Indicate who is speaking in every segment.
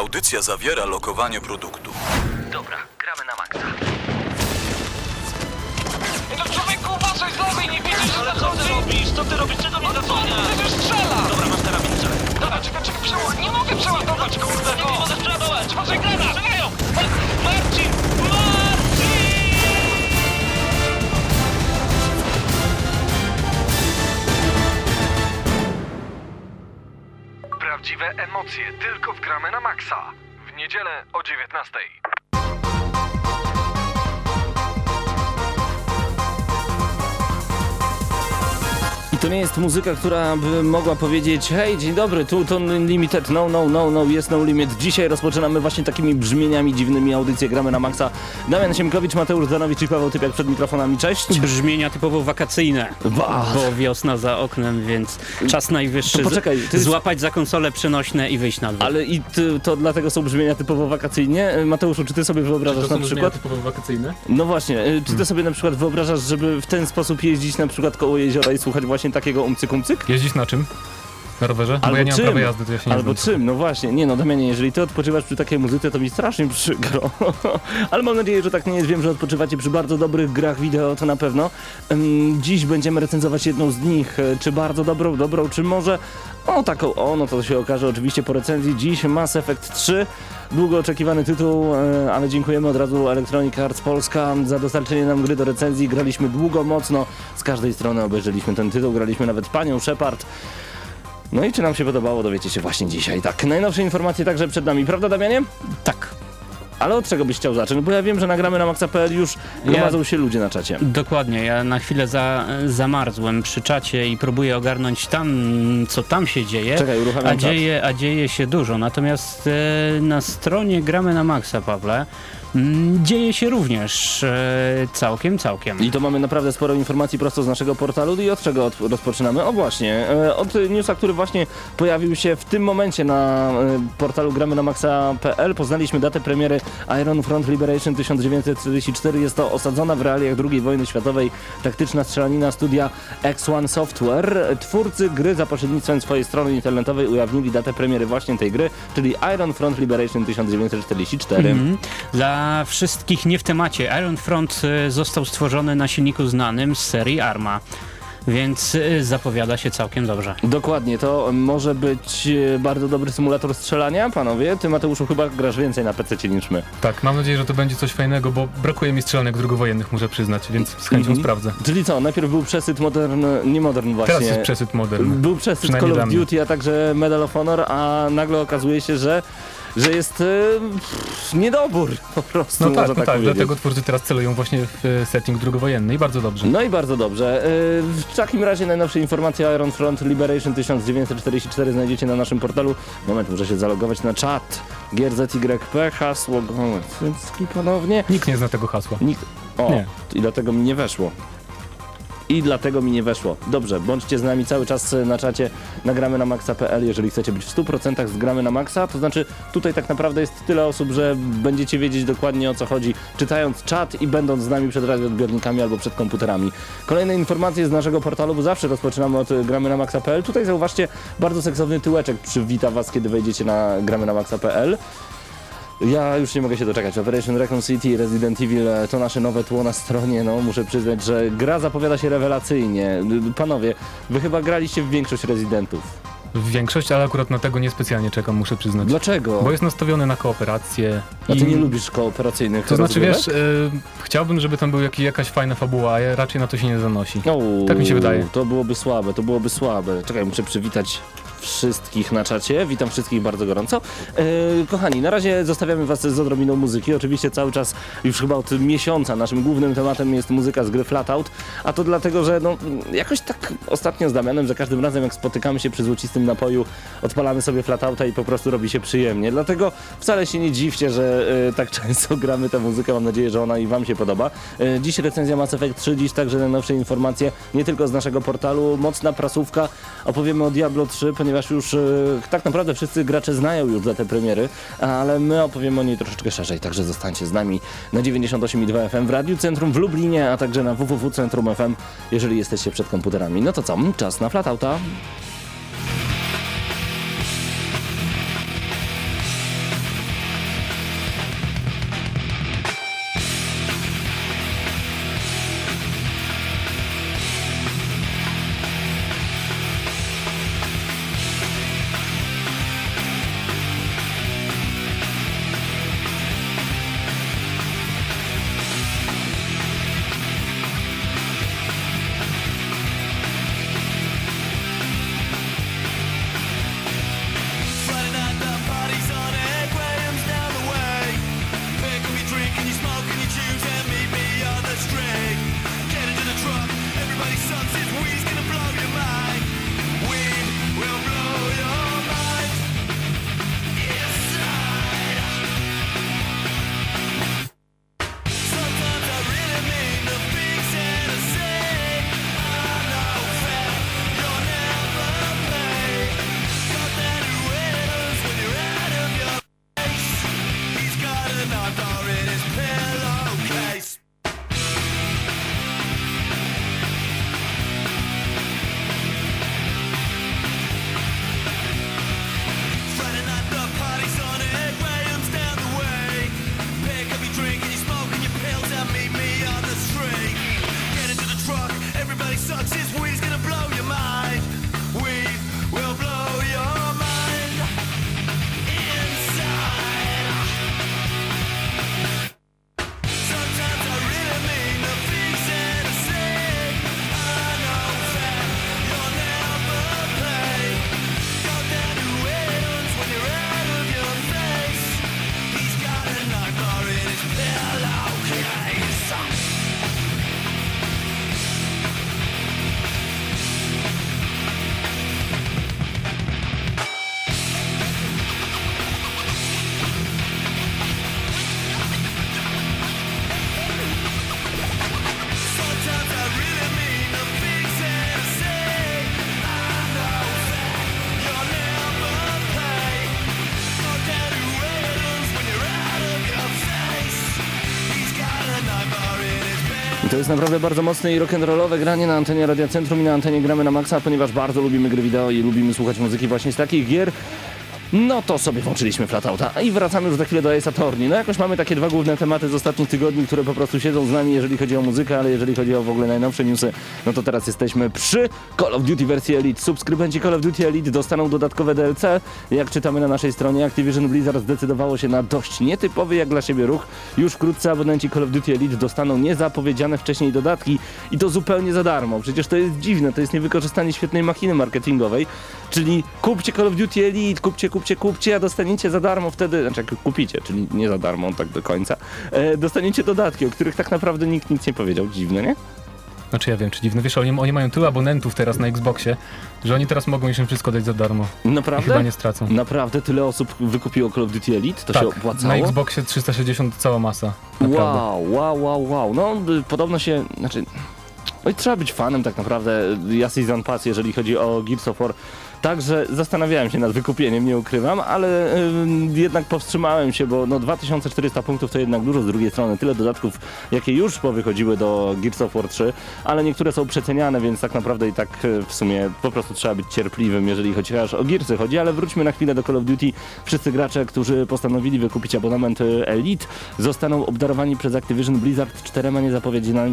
Speaker 1: Audycja zawiera lokowanie produktu.
Speaker 2: Dobra, gramy na maksa.
Speaker 3: No to człowieku, uważaj z lewej, nie widzisz, że
Speaker 2: Ale co
Speaker 3: zachodzi?
Speaker 2: ty robisz? Co ty robisz? Czego mnie
Speaker 3: No co,
Speaker 2: zasłaniasz?
Speaker 3: przecież strzela!
Speaker 2: Dobra, masz karabin, strzelaj.
Speaker 3: Dobra, czekaj, czekaj, przeła... Nie mogę przeładować, kurde,
Speaker 2: Nie
Speaker 3: no!
Speaker 2: możesz przeładować!
Speaker 3: Uważaj, granat!
Speaker 2: Strzelają! Ma- Marcin! Marcin!
Speaker 3: Prawdziwe emocje tylko w gramy na maksa. W niedzielę o 19.
Speaker 4: to nie jest muzyka, która by mogła powiedzieć hej, dzień dobry, tu to Limited, no, no, no, no, jest no limit. Dzisiaj rozpoczynamy właśnie takimi brzmieniami dziwnymi audycje Gramy na Maxa. Damian Siemkowicz, Mateusz Danowicz i Paweł Typiak przed mikrofonami, cześć.
Speaker 5: Brzmienia typowo wakacyjne,
Speaker 4: Ba.
Speaker 5: bo wiosna za oknem, więc czas najwyższy
Speaker 4: To poczekaj, ty-
Speaker 5: złapać za konsole przenośne i wyjść na dwór.
Speaker 4: Ale i ty, to dlatego są brzmienia typowo wakacyjnie. Mateuszu, czy ty sobie wyobrażasz
Speaker 6: To
Speaker 4: na przykład...
Speaker 6: typowo wakacyjne?
Speaker 4: No właśnie, y, czy ty sobie na przykład wyobrażasz, żeby w ten sposób jeździć na przykład koło jeziora i słuchać właśnie takiego umcyk-umcyk?
Speaker 6: Jeździć na czym? Na rowerze?
Speaker 4: Albo
Speaker 6: Bo ja nie mam
Speaker 4: czym?
Speaker 6: prawa jazdy, to ja się nie
Speaker 4: Albo
Speaker 6: znam.
Speaker 4: czym? No właśnie, nie no Damianie, jeżeli ty odpoczywasz przy takiej muzyce, to mi strasznie przykro. Ale mam nadzieję, że tak nie jest. Wiem, że odpoczywacie przy bardzo dobrych grach wideo, to na pewno. Dziś będziemy recenzować jedną z nich. E, Czy bardzo dobrą, dobrą, czy może o taką, o no to się okaże oczywiście po recenzji. Dziś Mass Effect 3. Długo oczekiwany tytuł, e, ale dziękujemy od razu Electronic Arts Polska za dostarczenie nam gry do recenzji. Graliśmy długo, mocno, z każdej strony obejrzeliśmy ten tytuł, graliśmy nawet panią Shepard. No i czy nam się podobało, dowiecie się właśnie dzisiaj. Tak, najnowsze informacje także przed nami, prawda Damianie?
Speaker 5: Tak,
Speaker 4: Ale od czego byś chciał zacząć? Bo ja wiem, że nagramy na maxa.pl już gromadzą się ludzie na czacie.
Speaker 5: dokładnie. Ja na chwilę za, zamarzłem przy czacie i próbuję ogarnąć tam, co tam się dzieje.
Speaker 4: Czekaj,
Speaker 5: A
Speaker 4: uruchamiam czat.
Speaker 5: dzieje, a dzieje się dużo. Natomiast e, na stronie gramy na maksa, Pawle, dzieje się również e, całkiem, całkiem.
Speaker 4: I to mamy naprawdę sporo informacji prosto z naszego portalu. I od czego od, rozpoczynamy? O właśnie, e, od newsa, który właśnie pojawił się w tym momencie na e, portalu gramy na maxa.pl. Poznaliśmy datę premiery Iron Front Liberation 1944. Jest to osadzona w realiach II wojny światowej taktyczna strzelanina studia X1 Software. Twórcy gry za pośrednictwem swojej strony internetowej ujawnili datę premiery właśnie tej gry, czyli Iron Front Liberation 1944.
Speaker 5: Mhm. Dla wszystkich nie w temacie, Iron Front e, został stworzony na silniku znanym z serii Arma, więc e, zapowiada się całkiem dobrze.
Speaker 4: Dokładnie, to może być e, bardzo dobry symulator strzelania, panowie. Ty, Mateuszu, chyba grasz więcej na PC niż my.
Speaker 6: Tak, mam nadzieję, że to będzie coś fajnego, bo brakuje mi strzelanek drugowojennych, muszę przyznać, więc z chęcią
Speaker 4: Mhm.
Speaker 6: sprawdzę.
Speaker 4: Czyli co, najpierw był przesyt modern, nie modern właśnie.
Speaker 6: Teraz jest przesyt modern.
Speaker 4: Był przesyt Call of. Duty, a także Medal of Honor, a nagle okazuje się, że, że jest e, niedobór po prostu,
Speaker 6: No tak, no
Speaker 4: tak
Speaker 6: tak, dlatego twórcy teraz celują właśnie w e, setting drugowojenny i bardzo dobrze.
Speaker 4: No i bardzo dobrze. E, W takim razie najnowsze informacje o Iron Front Liberation 1944 znajdziecie na naszym portalu. Moment, muszę się zalogować na czat. GRZYP, hasło Gołęcki ponownie.
Speaker 6: Nikt nie zna tego hasła.
Speaker 4: Nikt... O,
Speaker 6: Nie.
Speaker 4: i dlatego mi nie weszło. I dlatego mi nie weszło. Dobrze, bądźcie z nami cały czas na czacie nagramy na maxa.pl, jeżeli chcecie być w 100% z gramy na maxa, to znaczy tutaj tak naprawdę jest tyle osób, że będziecie wiedzieć dokładnie o co chodzi, czytając czat i będąc z nami przed radioodbiornikami albo przed komputerami. Kolejne informacje z naszego portalu, bo zawsze rozpoczynamy od y, gramy na maxa.pl. Tutaj zauważcie, bardzo seksowny tyłeczek przywita was, kiedy wejdziecie na gramy na maxa.pl. Ja już nie mogę się doczekać. Operation Recon City, Resident Evil e, to nasze nowe tło na stronie. No, muszę przyznać, że gra zapowiada się rewelacyjnie. Panowie, wy chyba graliście w większość Residentów.
Speaker 6: W większość, ale akurat na tego niespecjalnie czekam, muszę przyznać.
Speaker 4: Dlaczego?
Speaker 6: Bo jest nastawiony na kooperację.
Speaker 4: A ty
Speaker 6: i-
Speaker 4: nie lubisz kooperacyjnych
Speaker 6: To znaczy, wiesz, y, chciałbym, żeby tam był jakiś, jakaś fajna fabuła, a ja raczej na to się nie zanosi.
Speaker 4: O,
Speaker 6: tak mi się wydaje.
Speaker 4: To byłoby słabe, to byłoby słabe. Czekaj, muszę przywitać wszystkich na czacie. Witam wszystkich bardzo gorąco. E, kochani, na razie zostawiamy was z odrobiną muzyki. Oczywiście cały czas, już chyba od miesiąca, naszym głównym tematem jest muzyka z gry Flatout. A to dlatego, że no, jakoś tak ostatnio z Damianem, że każdym razem jak spotykamy się przy złocistym napoju, odpalamy sobie Flatouta i po prostu robi się przyjemnie. Dlatego wcale się nie dziwcie, że e, tak często gramy tę muzykę. Mam nadzieję, że ona i wam się podoba. E, dziś recenzja Mass Effect 3, dziś także najnowsze informacje, nie tylko z naszego portalu, mocna prasówka. Opowiemy o Diablo 3, ponieważ już e, tak naprawdę wszyscy gracze znają już datę premiery, ale my opowiemy o niej troszeczkę szerzej, także zostańcie z nami na 98,2 FM w Radiu Centrum w Lublinie, a także na www.centrum FM, jeżeli jesteście przed komputerami. No to co, czas na To jest naprawdę bardzo mocne i rock'n'rollowe granie na antenie Radia Centrum i na antenie gramy na maksa, ponieważ bardzo lubimy gry wideo i lubimy słuchać muzyki właśnie z takich gier. No to sobie włączyliśmy Flatouta i wracamy już za chwilę do Ace Attorney. No jakoś mamy takie dwa główne tematy z ostatnich tygodni, które po prostu siedzą z nami, jeżeli chodzi o muzykę, ale jeżeli chodzi o w ogóle najnowsze newsy, no to teraz jesteśmy przy Call of Duty wersji Elite. Subskrybenci Call of Duty Elite dostaną dodatkowe DLC. Jak czytamy na naszej stronie, Activision Blizzard zdecydowało się na dość nietypowy jak dla siebie ruch. Już wkrótce abonenci Call of Duty Elite dostaną niezapowiedziane wcześniej dodatki i to zupełnie za darmo. Przecież to jest dziwne, to jest niewykorzystanie świetnej machiny marketingowej, czyli kupcie Call of Duty Elite, kupcie, kupcie, kupcie, a dostaniecie za darmo wtedy, znaczy jak kupicie, czyli nie za darmo tak do końca, e, dostaniecie dodatki, o których tak naprawdę nikt nic nie powiedział. Dziwne, nie?
Speaker 6: Znaczy ja wiem, czy dziwne. Wiesz, oni, oni mają tylu abonentów teraz na Xboxie, że oni teraz mogą im wszystko dać za darmo. I
Speaker 4: Naprawdę?
Speaker 6: chyba nie stracą.
Speaker 4: Naprawdę tyle osób wykupiło Call of Duty Elite? To
Speaker 6: tak,
Speaker 4: się opłacało?
Speaker 6: na Xboxie 360 cała masa. Naprawdę.
Speaker 4: Wow, wow, wow, wow. No, y, podobno się, znaczy, no i trzeba być fanem tak naprawdę ja Season Pass, jeżeli chodzi o Gears of War. Także zastanawiałem się nad wykupieniem, nie ukrywam, ale y, jednak powstrzymałem się, bo no 2400 punktów to jednak dużo, z drugiej strony tyle dodatków, jakie już powychodziły do Gears of War 3, ale niektóre są przeceniane, więc tak naprawdę i tak y, w sumie po prostu trzeba być cierpliwym, jeżeli chociaż o Gearsy chodzi, ale wróćmy na chwilę do Call of Duty. Wszyscy gracze, którzy postanowili wykupić abonament y, Elite, zostaną obdarowani przez Activision Blizzard czterema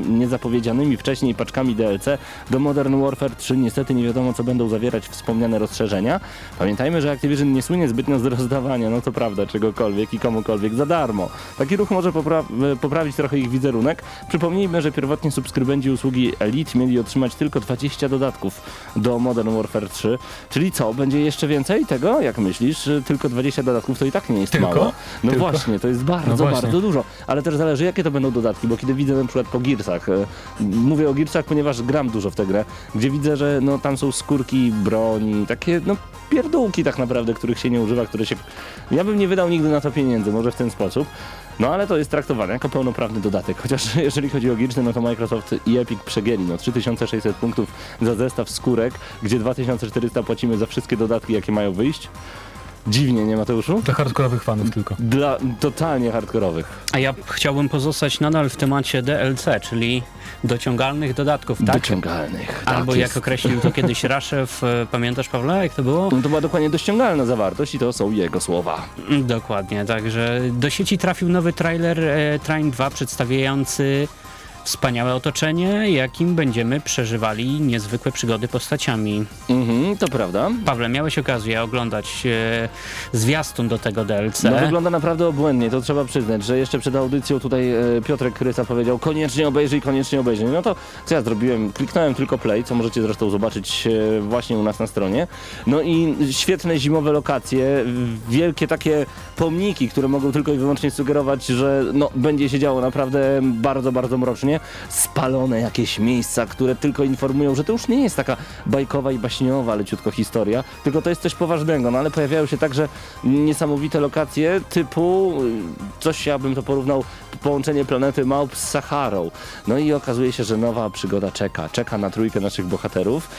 Speaker 4: niezapowiedzianymi wcześniej paczkami DLC do Modern Warfare 3. Niestety nie wiadomo, co będą zawierać wspomniane rozszerzenia. Pamiętajmy, że Activision nie słynie zbytnio z rozdawania, no to prawda, czegokolwiek i komukolwiek za darmo. Taki ruch może popra- poprawić trochę ich wizerunek. Przypomnijmy, że pierwotnie subskrybenci usługi Elite mieli otrzymać tylko 20 dodatków do Modern Warfare 3. Czyli co, będzie jeszcze więcej tego? Jak myślisz? Tylko 20 dodatków to i tak nie jest
Speaker 6: Tylko?
Speaker 4: mało. No
Speaker 6: Tylko?
Speaker 4: właśnie, to jest bardzo,
Speaker 6: No
Speaker 4: bardzo dużo. Ale też zależy, jakie to będą dodatki, bo kiedy widzę na przykład po Gearsach, e, mówię o Gearsach, ponieważ gram dużo w tę grę, gdzie widzę, że no, tam są skórki, broni, takie no pierdółki tak naprawdę, których się nie używa, które się... Ja bym nie wydał nigdy na to pieniędzy, może w ten sposób. No ale to jest traktowane jako pełnoprawny dodatek, chociaż jeżeli chodzi o Gearsy, no to Microsoft i Epic przegięli, no 3600 punktów za zestaw skórek, gdzie 2400 płacimy za wszystkie dodatki, jakie mają wyjść. Dziwnie, nie Mateuszu?
Speaker 6: Dla hardkorowych fanów tylko.
Speaker 4: Dla totalnie hardkorowych.
Speaker 5: A ja chciałbym pozostać nadal w temacie DLC, czyli dociągalnych dodatków, tak?
Speaker 4: Dociągalnych.
Speaker 5: Albo
Speaker 4: tak
Speaker 5: jak
Speaker 4: jest.
Speaker 5: określił to kiedyś Raszew, e, pamiętasz Pawle, jak to było?
Speaker 4: No to była dokładnie dościągalna zawartość i to są jego słowa.
Speaker 5: Dokładnie, także do sieci trafił nowy trailer e, Train 2 przedstawiający wspaniałe otoczenie, jakim będziemy przeżywali niezwykłe przygody postaciami.
Speaker 4: Mhm, to prawda.
Speaker 5: Pawle, miałeś okazję oglądać e, zwiastun do tego DLC.
Speaker 4: No wygląda naprawdę obłędnie, to trzeba przyznać, że jeszcze przed audycją tutaj e, Piotrek Krysa powiedział koniecznie obejrzyj, koniecznie obejrzyj. No to co ja zrobiłem? Kliknąłem tylko play, co możecie zresztą zobaczyć e, właśnie u nas na stronie. No i świetne zimowe lokacje, wielkie takie pomniki, które mogą tylko i wyłącznie sugerować, że no, będzie się działo naprawdę bardzo, bardzo mrocznie. Spalone jakieś miejsca, które tylko informują, że to już nie jest taka bajkowa i baśniowa leciutko historia, tylko to jest coś poważnego. No ale pojawiają się także niesamowite lokacje typu, y, coś ja bym to porównał, połączenie planety Małp z Saharą. No i okazuje się, że nowa przygoda czeka. Czeka na trójkę naszych bohaterów.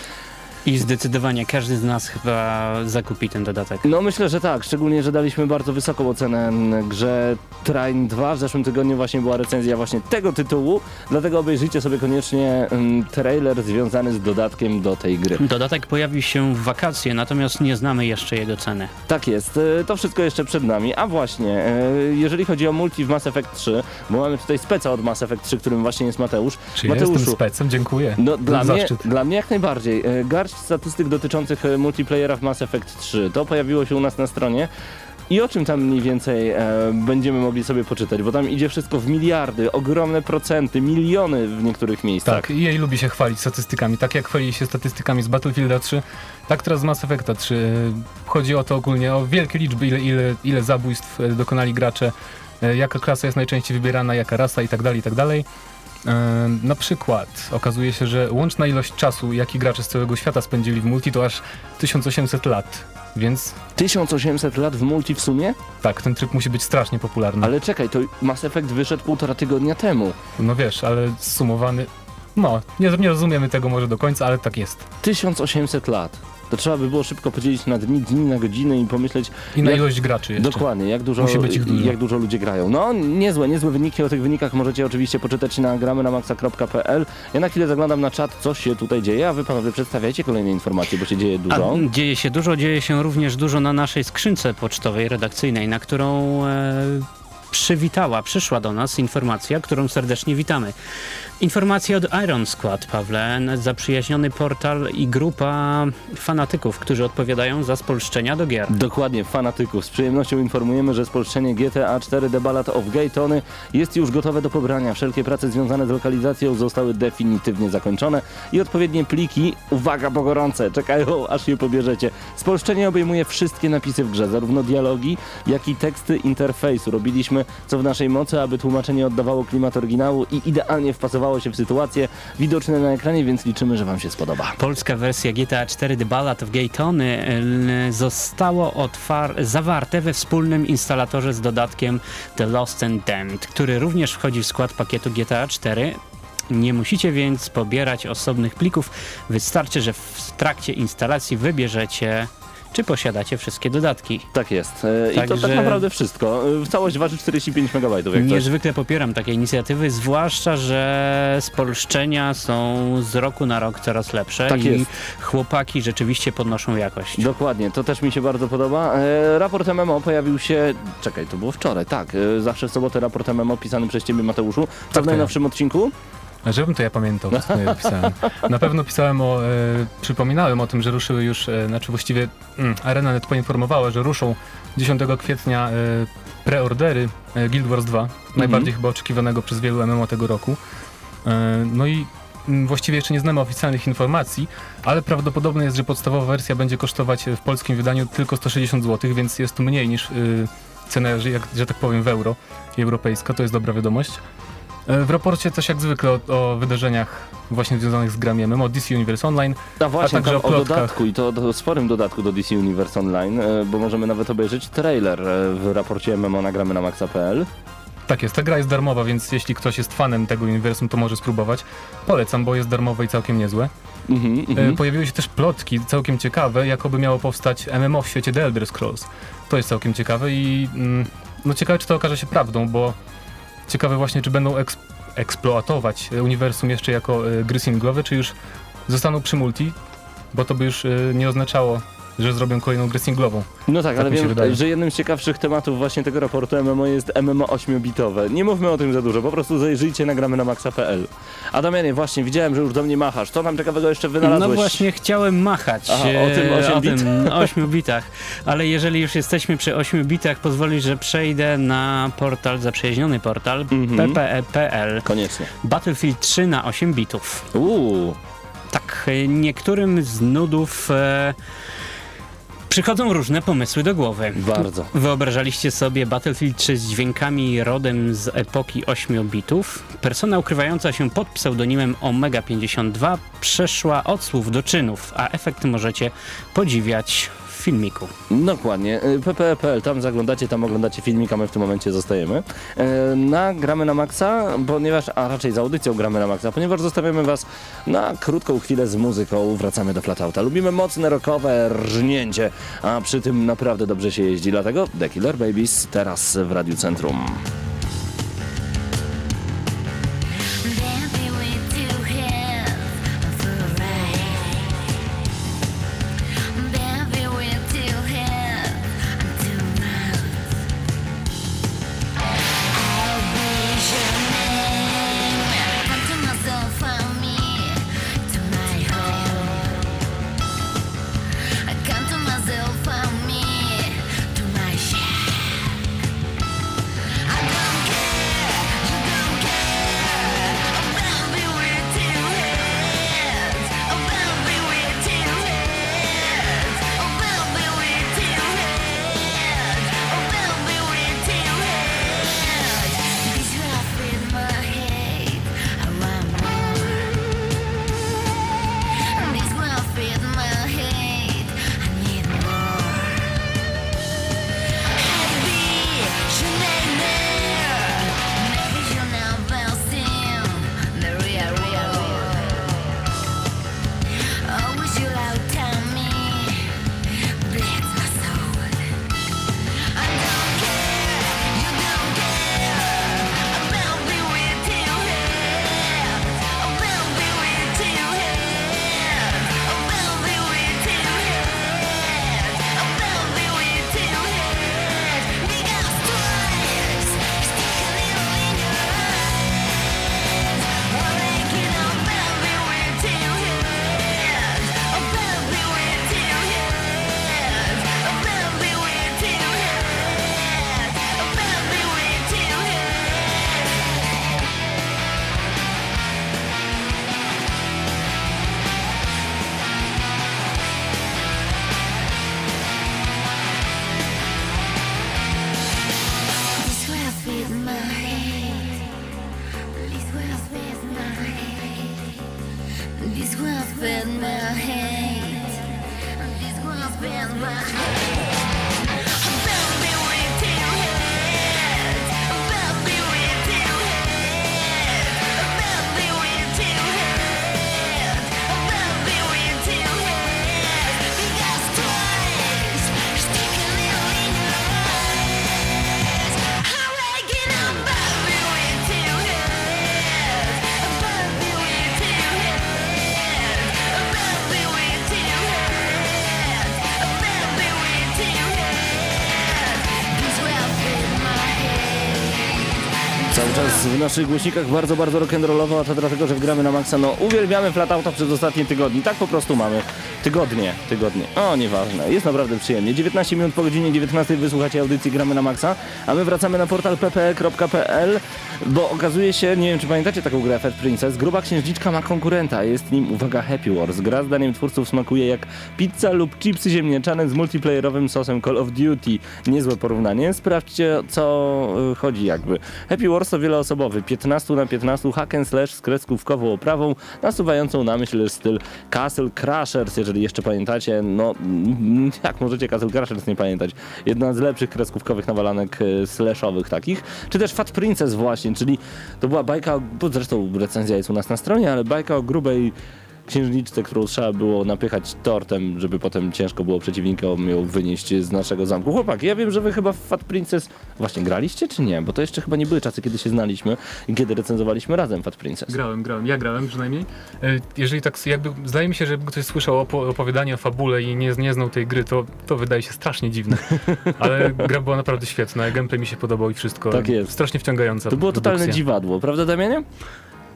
Speaker 5: I zdecydowanie każdy z nas chyba zakupi ten dodatek.
Speaker 4: No myślę, że tak, szczególnie, że daliśmy bardzo wysoką ocenę grze Train 2. W zeszłym tygodniu właśnie była recenzja właśnie tego tytułu, dlatego obejrzyjcie sobie koniecznie mm, trailer związany z dodatkiem do tej gry.
Speaker 5: Dodatek pojawi się w wakacje, natomiast nie znamy jeszcze jego ceny.
Speaker 4: Tak jest, e, to wszystko jeszcze przed nami. A właśnie, e, jeżeli chodzi o multi w Mass Effect 3, bo mamy tutaj speca od Mass Effect 3, którym właśnie jest Mateusz.
Speaker 6: Czy ja
Speaker 4: Mateuszu,
Speaker 6: jestem specem? Dziękuję.
Speaker 4: no, dla, mnie,
Speaker 6: Zaszczyt.
Speaker 4: dla mnie jak najbardziej. E, Garść statystyk dotyczących e, multiplayera w Mass Effect 3. To pojawiło się u nas na stronie. I o czym tam mniej więcej e, będziemy mogli sobie poczytać, bo tam idzie wszystko w miliardy, ogromne procenty, miliony w niektórych miejscach.
Speaker 6: Tak, EA lubi się chwalić statystykami. Tak jak chwali się statystykami z Battlefielda 3, tak teraz z Mass Effecta 3. Chodzi o to ogólnie, o wielkie liczby, ile, ile, ile zabójstw e, dokonali gracze, e, jaka klasa jest najczęściej wybierana, jaka rasa i tak dalej, i tak dalej. E, Na przykład okazuje się, że łączna ilość czasu, jaki gracze z całego świata spędzili w multi, to aż 1800 lat. Więc
Speaker 4: 1800 lat w multi w sumie?
Speaker 6: tak, ten tryb musi być strasznie popularny.
Speaker 4: Ale czekaj, to Mass Effect wyszedł półtora tygodnia temu.
Speaker 6: No wiesz, ale zsumowany. No, nie, nie rozumiemy tego może do końca, ale tak jest.
Speaker 4: 1800 lat. To trzeba by było szybko podzielić na dni, dni na godziny i pomyśleć,
Speaker 6: I na
Speaker 4: jak-
Speaker 6: ilość graczy jeszcze.
Speaker 4: Dokładnie, jak dużo,
Speaker 6: dużo.
Speaker 4: jak dużo ludzie grają. No, niezłe, niezłe wyniki. O tych wynikach możecie oczywiście poczytać na gramy na maxa.pl. Ja na chwilę zaglądam na czat, co się tutaj dzieje, a wy panowie przedstawiajcie kolejne informacje, bo się dzieje dużo.
Speaker 5: A dzieje się dużo, dzieje się również dużo na naszej skrzynce pocztowej redakcyjnej, na którą e, przywitała, przyszła do nas informacja, którą serdecznie witamy. Informacja od Iron Squad, Pawle, zaprzyjaźniony portal i grupa fanatyków, którzy odpowiadają za spolszczenia do gier.
Speaker 4: Dokładnie, fanatyków. Z przyjemnością informujemy, że spolszczenie GTA 4 The Ballad of Gay Tony jest już gotowe do pobrania. Wszelkie prace związane z lokalizacją zostały definitywnie zakończone i odpowiednie pliki, uwaga, bo gorące, czekają aż je pobierzecie. Spolszczenie obejmuje wszystkie napisy w grze, zarówno dialogi, jak i teksty interfejsu. Robiliśmy co w naszej mocy, aby tłumaczenie oddawało klimat oryginału i idealnie wpasowało się w sytuacje widoczne na ekranie, więc liczymy, że wam się spodoba.
Speaker 5: Polska wersja GTA 4 The Ballad of Gay Tony zostało zawarte we wspólnym instalatorze z dodatkiem The Lost and Damned, który również wchodzi w skład pakietu GTA 4. Nie musicie więc pobierać osobnych plików. Wystarczy, że w trakcie instalacji wybierzecie, czy posiadacie wszystkie dodatki.
Speaker 4: Tak jest. E, I to tak naprawdę wszystko. E, W całość waży 45 MB, jak.
Speaker 5: Niezwykle popieram takie inicjatywy, zwłaszcza, że spolszczenia są z roku na rok coraz lepsze
Speaker 4: Tak
Speaker 5: i
Speaker 4: jest.
Speaker 5: chłopaki rzeczywiście podnoszą jakość.
Speaker 4: Dokładnie, to też mi się bardzo podoba. E, raport MMO pojawił się, czekaj, to było wczoraj, tak, zawsze w sobotę raport MMO pisany przez ciebie Mateuszu. Co
Speaker 6: Tak,
Speaker 4: w najnowszym odcinku?
Speaker 6: Żebym to ja pamiętał, co ja pisałem. Na pewno pisałem o, e, przypominałem o tym, że ruszyły już, e, znaczy właściwie mm, Arena net poinformowała, że ruszą 10 kwietnia e, preordery e, Guild Wars 2, najbardziej chyba oczekiwanego przez wielu MMO tego roku. E, no i mm, właściwie jeszcze nie znamy oficjalnych informacji, ale prawdopodobne jest, że podstawowa wersja będzie kosztować w polskim wydaniu tylko 160 zł, więc jest to mniej niż y, cena, że, jak, że tak powiem, w euro i europejska, to jest dobra wiadomość. E, W raporcie też jak zwykle o, o wydarzeniach właśnie związanych z grami MMO, DC Universe Online.
Speaker 4: A właśnie,
Speaker 6: także
Speaker 4: tam
Speaker 6: o
Speaker 4: o dodatku i to o sporym dodatku do DC Universe Online, e, bo możemy nawet obejrzeć trailer e, w raporcie MMO nagramy na maxa.pl.
Speaker 6: Tak jest, ta gra jest darmowa, więc jeśli ktoś jest fanem tego uniwersum, to może spróbować. Polecam, bo jest darmowe i całkiem niezłe. E,
Speaker 4: mhm.
Speaker 6: Pojawiły się też plotki całkiem ciekawe, jakoby miało powstać MMO w świecie The Elder Scrolls. To jest całkiem ciekawe i mm, no ciekawe, czy to okaże się prawdą, bo ciekawe właśnie, czy będą eks eksploatować uniwersum jeszcze jako e, gry singlowe, czy już zostaną przy multi, bo to by już e, nie oznaczało, że zrobią kolejną grę singlową.
Speaker 4: No tak,
Speaker 6: tak
Speaker 4: ale wiem, że jednym z ciekawszych tematów właśnie tego raportu MMO jest MMO 8-bitowe. Nie mówmy o tym za dużo, po prostu zajrzyjcie nagramy na maxa.pl. A Damianie, właśnie, widziałem, że już do mnie machasz. Co tam ciekawego jeszcze wynalazłeś?
Speaker 5: No właśnie chciałem machać
Speaker 4: Aha, o tym
Speaker 5: e,
Speaker 4: 8
Speaker 5: o
Speaker 4: bit?
Speaker 5: tym 8 bitach, ale jeżeli już jesteśmy przy 8 bitach, pozwolisz, że przejdę na portal, zaprzyjaźniony portal
Speaker 4: Mhm.
Speaker 5: ppe.pl.
Speaker 4: Koniecznie.
Speaker 5: Battlefield 3 na 8 bitów.
Speaker 4: Uuu,
Speaker 5: Tak, e, niektórym z nudów e, przychodzą różne pomysły do głowy.
Speaker 4: bardzo.
Speaker 5: Wyobrażaliście sobie Battlefield 3 z dźwiękami rodem z epoki 8 bitów? Persona ukrywająca się pod pseudonimem Omega 52 przeszła od słów do czynów, a efekt możecie podziwiać filmiku.
Speaker 4: Dokładnie. Y, pp.pl, tam zaglądacie, tam oglądacie filmik, a my w tym momencie zostajemy. E, na Gramy na Maxa, ponieważ, a raczej za audycją Gramy na Maxa, ponieważ zostawiamy was na krótką chwilę z muzyką, wracamy do Flatouta. Lubimy mocne, rockowe rżnięcie, a przy tym naprawdę dobrze się jeździ, dlatego The Killer Babies teraz w Radiu Centrum.
Speaker 7: my
Speaker 4: naszych głośnikach bardzo, bardzo rock'n'rollowo, a to dlatego, że gramy na maksa. No, uwielbiamy flatauta przez ostatnie tygodnie. Tak po prostu mamy. Tygodnie, tygodnie. O, nieważne. Jest naprawdę przyjemnie. 19 minut po godzinie 19 wysłuchacie audycji Gramy na maksa, a my wracamy na portal ppe.pl, bo okazuje się, nie wiem czy pamiętacie taką grę Fat Princess, gruba księżniczka ma konkurenta. Jest nim, uwaga, Happy Wars. Gra zdaniem twórców smakuje jak pizza lub chipsy ziemniaczane z multiplayerowym sosem Call of Duty. Niezłe porównanie. Sprawdźcie, co y, chodzi jakby. Happy Wars to wieloosobowy, 15 na 15 hack and slash z kreskówkową oprawą, nasuwającą na myśl styl Castle Crashers, jeżeli jeszcze pamiętacie. No, mm, jak możecie Castle Crashers nie pamiętać? Jedna z lepszych kreskówkowych nawalanek y, slashowych takich. Czy też Fat Princess właśnie, czyli to była bajka, bo zresztą recenzja jest u nas na stronie, ale bajka o grubej księżniczce, którą trzeba było napychać tortem, żeby potem ciężko było przeciwnikom ją wynieść z naszego zamku. Chłopaki, ja wiem, że wy chyba w Fat Princess właśnie graliście, czy nie? Bo to jeszcze chyba nie były czasy, kiedy się znaliśmy i kiedy recenzowaliśmy razem Fat Princess.
Speaker 6: Grałem, grałem, ja grałem przynajmniej. E, Jeżeli tak jakby, zdaje mi się, że jakby ktoś słyszał opo- opowiadanie o fabule i nie, nie znał tej gry, to, to wydaje się strasznie dziwne. Ale gra była naprawdę świetna, gameplay mi się podobał i wszystko.
Speaker 4: Tak jest.
Speaker 6: Strasznie wciągająca
Speaker 4: To było totalne dziwadło, prawda Damianie?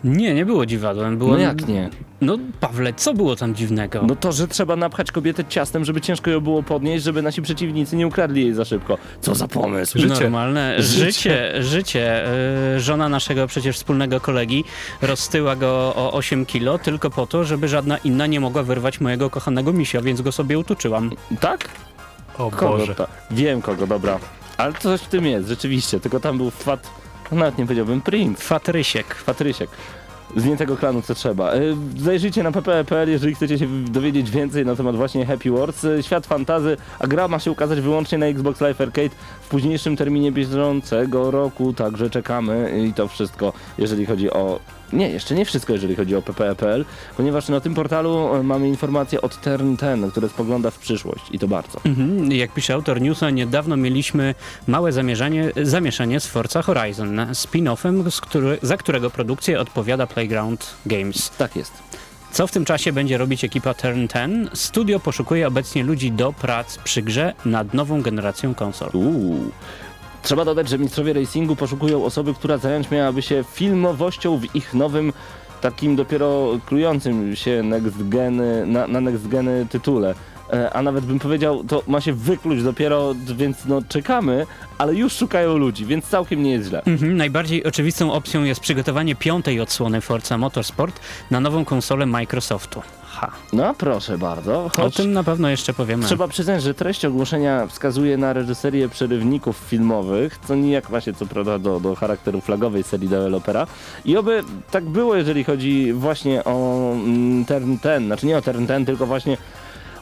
Speaker 5: Nie, nie było dziwadłem. Było...
Speaker 4: No jak nie?
Speaker 5: No Pawle, co było tam dziwnego?
Speaker 4: No to, że trzeba napchać kobietę ciastem, żeby ciężko ją było podnieść, żeby nasi przeciwnicy nie ukradli jej za szybko. Co za pomysł?
Speaker 6: Życie.
Speaker 5: Normalne
Speaker 6: Życie.
Speaker 5: życie. Życie. Yy, żona naszego przecież wspólnego kolegi roztyła go o 8 kilo tylko po to, żeby żadna inna nie mogła wyrwać mojego kochanego misia, więc go sobie utuczyłam.
Speaker 4: Tak?
Speaker 6: O
Speaker 4: Kogo?
Speaker 6: Boże.
Speaker 4: To? Wiem kogo, dobra. Ale coś w tym jest, rzeczywiście. Tylko tam był Fat... no Nawet nie powiedziałbym Prince.
Speaker 5: Fatrysiek.
Speaker 4: Patrysiek. Z nie tego klanu, co trzeba. Y, Zajrzyjcie na pp.pl, jeżeli chcecie się dowiedzieć więcej na temat właśnie Happy Wars. Y, Świat fantazy, a gra ma się ukazać wyłącznie na Xbox Live Arcade w późniejszym terminie bieżącego roku, także czekamy i to wszystko, jeżeli chodzi o... Nie, jeszcze nie wszystko, jeżeli chodzi o pp.pl, ponieważ na tym portalu y, mamy informacje od Turn 10, które spogląda w przyszłość i to bardzo.
Speaker 5: Mhm. Jak pisze autor newsa, niedawno mieliśmy małe zamieszanie z Forza Horizon, spin-offem, który, za którego produkcję odpowiada Playground Games.
Speaker 4: Tak jest.
Speaker 5: Co w tym czasie będzie robić ekipa Turn 10? Studio poszukuje obecnie ludzi do prac przy grze nad nową generacją konsol.
Speaker 4: Uuu. Trzeba dodać, że mistrzowie racingu poszukują osoby, która zająć miałaby się filmowością w ich nowym, takim dopiero klującym się next geny, na, na next geny tytule. E, A nawet bym powiedział, to ma się wykluć dopiero, więc no czekamy, ale już szukają ludzi, więc całkiem nie jest źle.
Speaker 5: Mhm, najbardziej oczywistą opcją jest przygotowanie piątej odsłony Forza Motorsport na nową konsolę Microsoftu. Ha.
Speaker 4: No proszę bardzo,
Speaker 5: O tym na pewno jeszcze powiemy.
Speaker 4: trzeba przyznać, że treść ogłoszenia wskazuje na reżyserię przerywników filmowych, co nijak ma się co prawda do, do charakteru flagowej serii dewelopera. I oby tak było, jeżeli chodzi właśnie o mm, Turn 10, znaczy nie o Turn 10, tylko właśnie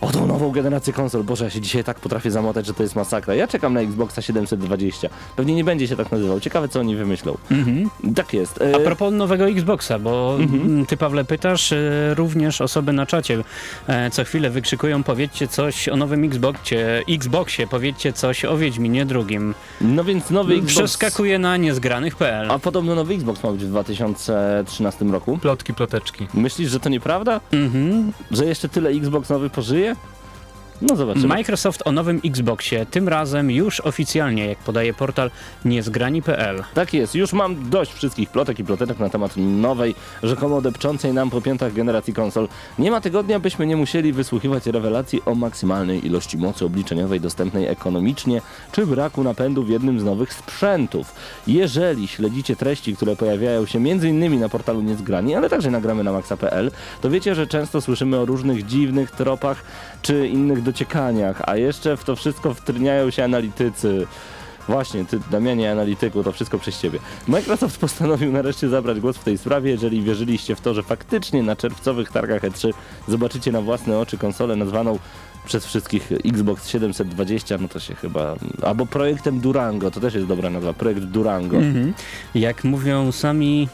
Speaker 4: o tą nową generację konsol. Boże, ja się dzisiaj tak potrafię zamotać, że to jest masakra. Ja czekam na Xboxa 720. Pewnie nie będzie się tak nazywał. Ciekawe, co oni wymyślą.
Speaker 5: Mhm.
Speaker 4: Tak jest. E,
Speaker 5: A propos nowego Xboxa, bo mm, ty Pawle pytasz, e, również osoby na czacie e, co chwilę wykrzykują powiedzcie coś o nowym Xboxie, Xboxie, powiedzcie coś o Wiedźminie drugim.
Speaker 4: no więc nowy Xbox...
Speaker 5: Przeskakuje na niezgranych.pl.
Speaker 4: A podobno nowy Xbox ma być w 2013 roku.
Speaker 6: Plotki, ploteczki.
Speaker 4: Myślisz, że to nieprawda?
Speaker 5: Mhm.
Speaker 4: Że jeszcze tyle Xbox nowy pożyje? Yeah. No zobaczymy.
Speaker 5: Microsoft o nowym Xboxie, tym razem już oficjalnie, jak podaje portal niezgrani.pl.
Speaker 4: Tak jest, już mam dość wszystkich plotek i plotek na temat nowej, rzekomo depczącej nam po piętach generacji konsol. Nie ma tygodnia, byśmy nie musieli wysłuchiwać rewelacji o maksymalnej ilości mocy obliczeniowej dostępnej ekonomicznie, czy braku napędu w jednym z nowych sprzętów. Jeżeli śledzicie treści, które pojawiają się m.in. na portalu Niezgrani, ale także nagramy na maxa.pl, to wiecie, że często słyszymy o różnych dziwnych tropach czy innych dociekaniach, a jeszcze w to wszystko wtrniają się analitycy. Właśnie, ty, Damianie Analityku, to wszystko przez ciebie. Microsoft postanowił nareszcie zabrać głos w tej sprawie, jeżeli wierzyliście w to, że faktycznie na czerwcowych targach E3 zobaczycie na własne oczy konsolę nazwaną przez wszystkich Xbox 720, no to się chyba... Albo projektem Durango, to też jest dobra nazwa, projekt Durango.
Speaker 5: Mhm. Jak mówią sami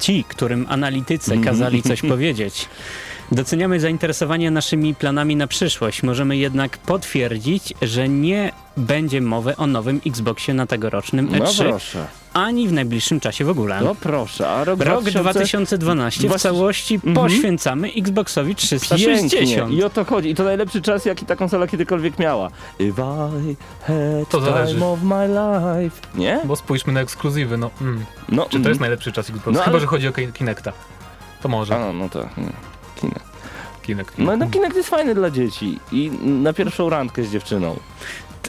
Speaker 5: ci, którym analitycy
Speaker 4: Mhm.
Speaker 5: kazali coś powiedzieć. Doceniamy zainteresowanie naszymi planami na przyszłość. Możemy jednak potwierdzić, że nie będzie mowy o nowym Xboxie na tegorocznym
Speaker 4: No
Speaker 5: E3,
Speaker 4: proszę,
Speaker 5: ani w najbliższym czasie w ogóle.
Speaker 4: no proszę, a rok,
Speaker 5: Rok
Speaker 4: 2000
Speaker 5: 2012 w całości
Speaker 4: Mhm.
Speaker 5: poświęcamy Xboxowi
Speaker 4: Pięknie.
Speaker 5: 360.
Speaker 4: I o to chodzi. I to najlepszy czas, jaki ta konsola kiedykolwiek miała. If I had
Speaker 6: To zależy.
Speaker 4: time of my life. Nie?
Speaker 6: Bo spójrzmy na ekskluzywy, no. Mm.
Speaker 4: No,
Speaker 6: Czy to jest najlepszy czas Xboxa?
Speaker 4: No,
Speaker 6: Chyba,
Speaker 4: ale-
Speaker 6: że chodzi o Ki- Kinecta. To może.
Speaker 4: A, no to... nie. Kinect.
Speaker 6: Kinect.
Speaker 4: No, no Kinect jest fajny dla dzieci. I na pierwszą randkę z dziewczyną.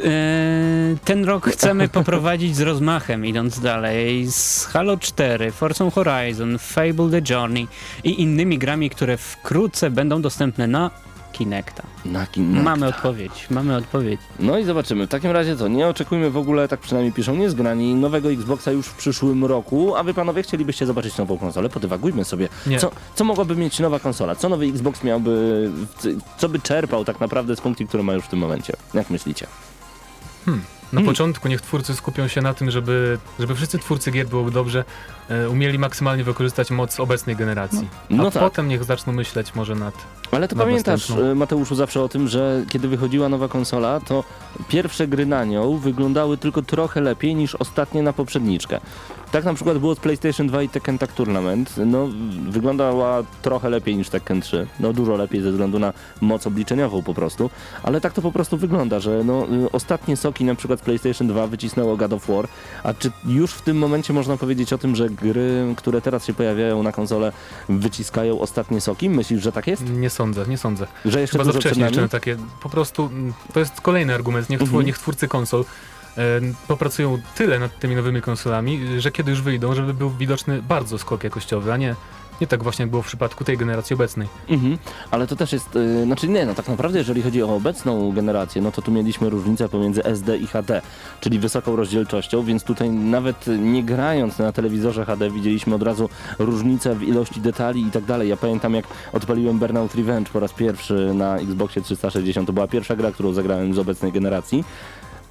Speaker 5: Eee, ten rok chcemy poprowadzić z rozmachem, idąc dalej, z Halo 4, Forza Horizon, Fable The Journey i innymi grami, które wkrótce będą dostępne na Kinecta.
Speaker 4: Na Kinect.
Speaker 5: Mamy odpowiedź, mamy odpowiedź.
Speaker 4: No i zobaczymy. W takim razie co? Nie oczekujmy w ogóle, tak przynajmniej piszą niezgrani, nowego Xboxa już w przyszłym roku. A wy panowie chcielibyście zobaczyć nową konsolę? Podywagujmy sobie.
Speaker 6: Nie.
Speaker 4: Co, co mogłaby mieć nowa konsola? Co nowy Xbox miałby, co by czerpał tak naprawdę z funkcji, które ma już w tym momencie? Jak myślicie?
Speaker 6: Na
Speaker 4: Hmm.
Speaker 6: początku niech twórcy skupią się na tym, żeby, żeby wszyscy twórcy gier byłoby dobrze, e, umieli maksymalnie wykorzystać moc obecnej generacji.
Speaker 4: No
Speaker 6: A
Speaker 4: tak.
Speaker 6: potem niech zaczną myśleć może nad...
Speaker 4: Ale to
Speaker 6: Na
Speaker 4: pamiętasz,
Speaker 6: następną.
Speaker 4: e, Mateuszu, zawsze o tym, że kiedy wychodziła nowa konsola, to pierwsze gry na nią wyglądały tylko trochę lepiej niż ostatnie na poprzedniczkę. Tak na przykład było z PlayStation 2 i Tekken Tag Tournament. No, wyglądała trochę lepiej niż Tekken 3. No, dużo lepiej ze względu na moc obliczeniową po prostu. Ale tak to po prostu wygląda, że no, ostatnie soki na przykład z PlayStation 2 wycisnęło God of War. A czy już w tym momencie można powiedzieć o tym, że gry, które teraz się pojawiają na konsolę, wyciskają ostatnie soki? Myślisz, że tak jest?
Speaker 6: Nie sądzę, nie sądzę.
Speaker 4: Że jeszcze
Speaker 6: Chyba za
Speaker 4: dużo przed
Speaker 6: wcześnie takie... Po prostu mm, to jest kolejny argument. Niech, twu,
Speaker 4: Mhm.
Speaker 6: niech twórcy konsol popracują tyle nad tymi nowymi konsolami, że kiedy już wyjdą, żeby był widoczny bardzo skok jakościowy, a nie, nie tak właśnie jak było w przypadku tej generacji obecnej.
Speaker 4: Mhm, ale to też jest, yy, znaczy nie, no tak naprawdę jeżeli chodzi o obecną generację, no to tu mieliśmy różnicę pomiędzy SD i HD, czyli wysoką rozdzielczością, więc tutaj nawet nie grając na telewizorze HD widzieliśmy od razu różnicę w ilości detali i tak dalej. Ja pamiętam jak odpaliłem Burnout Revenge po raz pierwszy na Xboxie 360, to była pierwsza gra, którą zagrałem z obecnej generacji.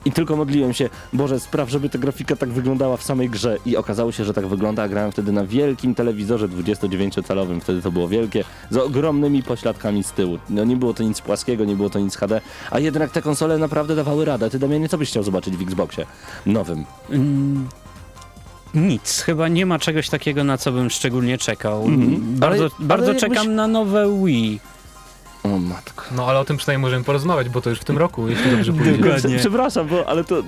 Speaker 4: I tylko modliłem się, Boże, spraw, żeby ta grafika tak wyglądała w samej grze. I okazało się, że tak wygląda, a grałem wtedy na wielkim telewizorze 29-calowym. Wtedy to było wielkie, z ogromnymi pośladkami z tyłu. No nie było to nic płaskiego, nie było to nic HD, a jednak te konsole naprawdę dawały radę. Ty, Damianie, co byś chciał zobaczyć w Xboxie nowym?
Speaker 5: Mm, Nic, chyba nie ma czegoś takiego, na co bym szczególnie czekał.
Speaker 4: Mhm.
Speaker 5: Bardzo,
Speaker 4: Ale-
Speaker 5: bardzo
Speaker 4: ale
Speaker 5: czekam na nowe Wii.
Speaker 4: O matko.
Speaker 6: No ale o tym przynajmniej możemy porozmawiać, bo to już w tym roku, jeśli dobrze pójdzie.
Speaker 5: Dokładnie.
Speaker 4: Prze- Przepraszam, bo, ale to.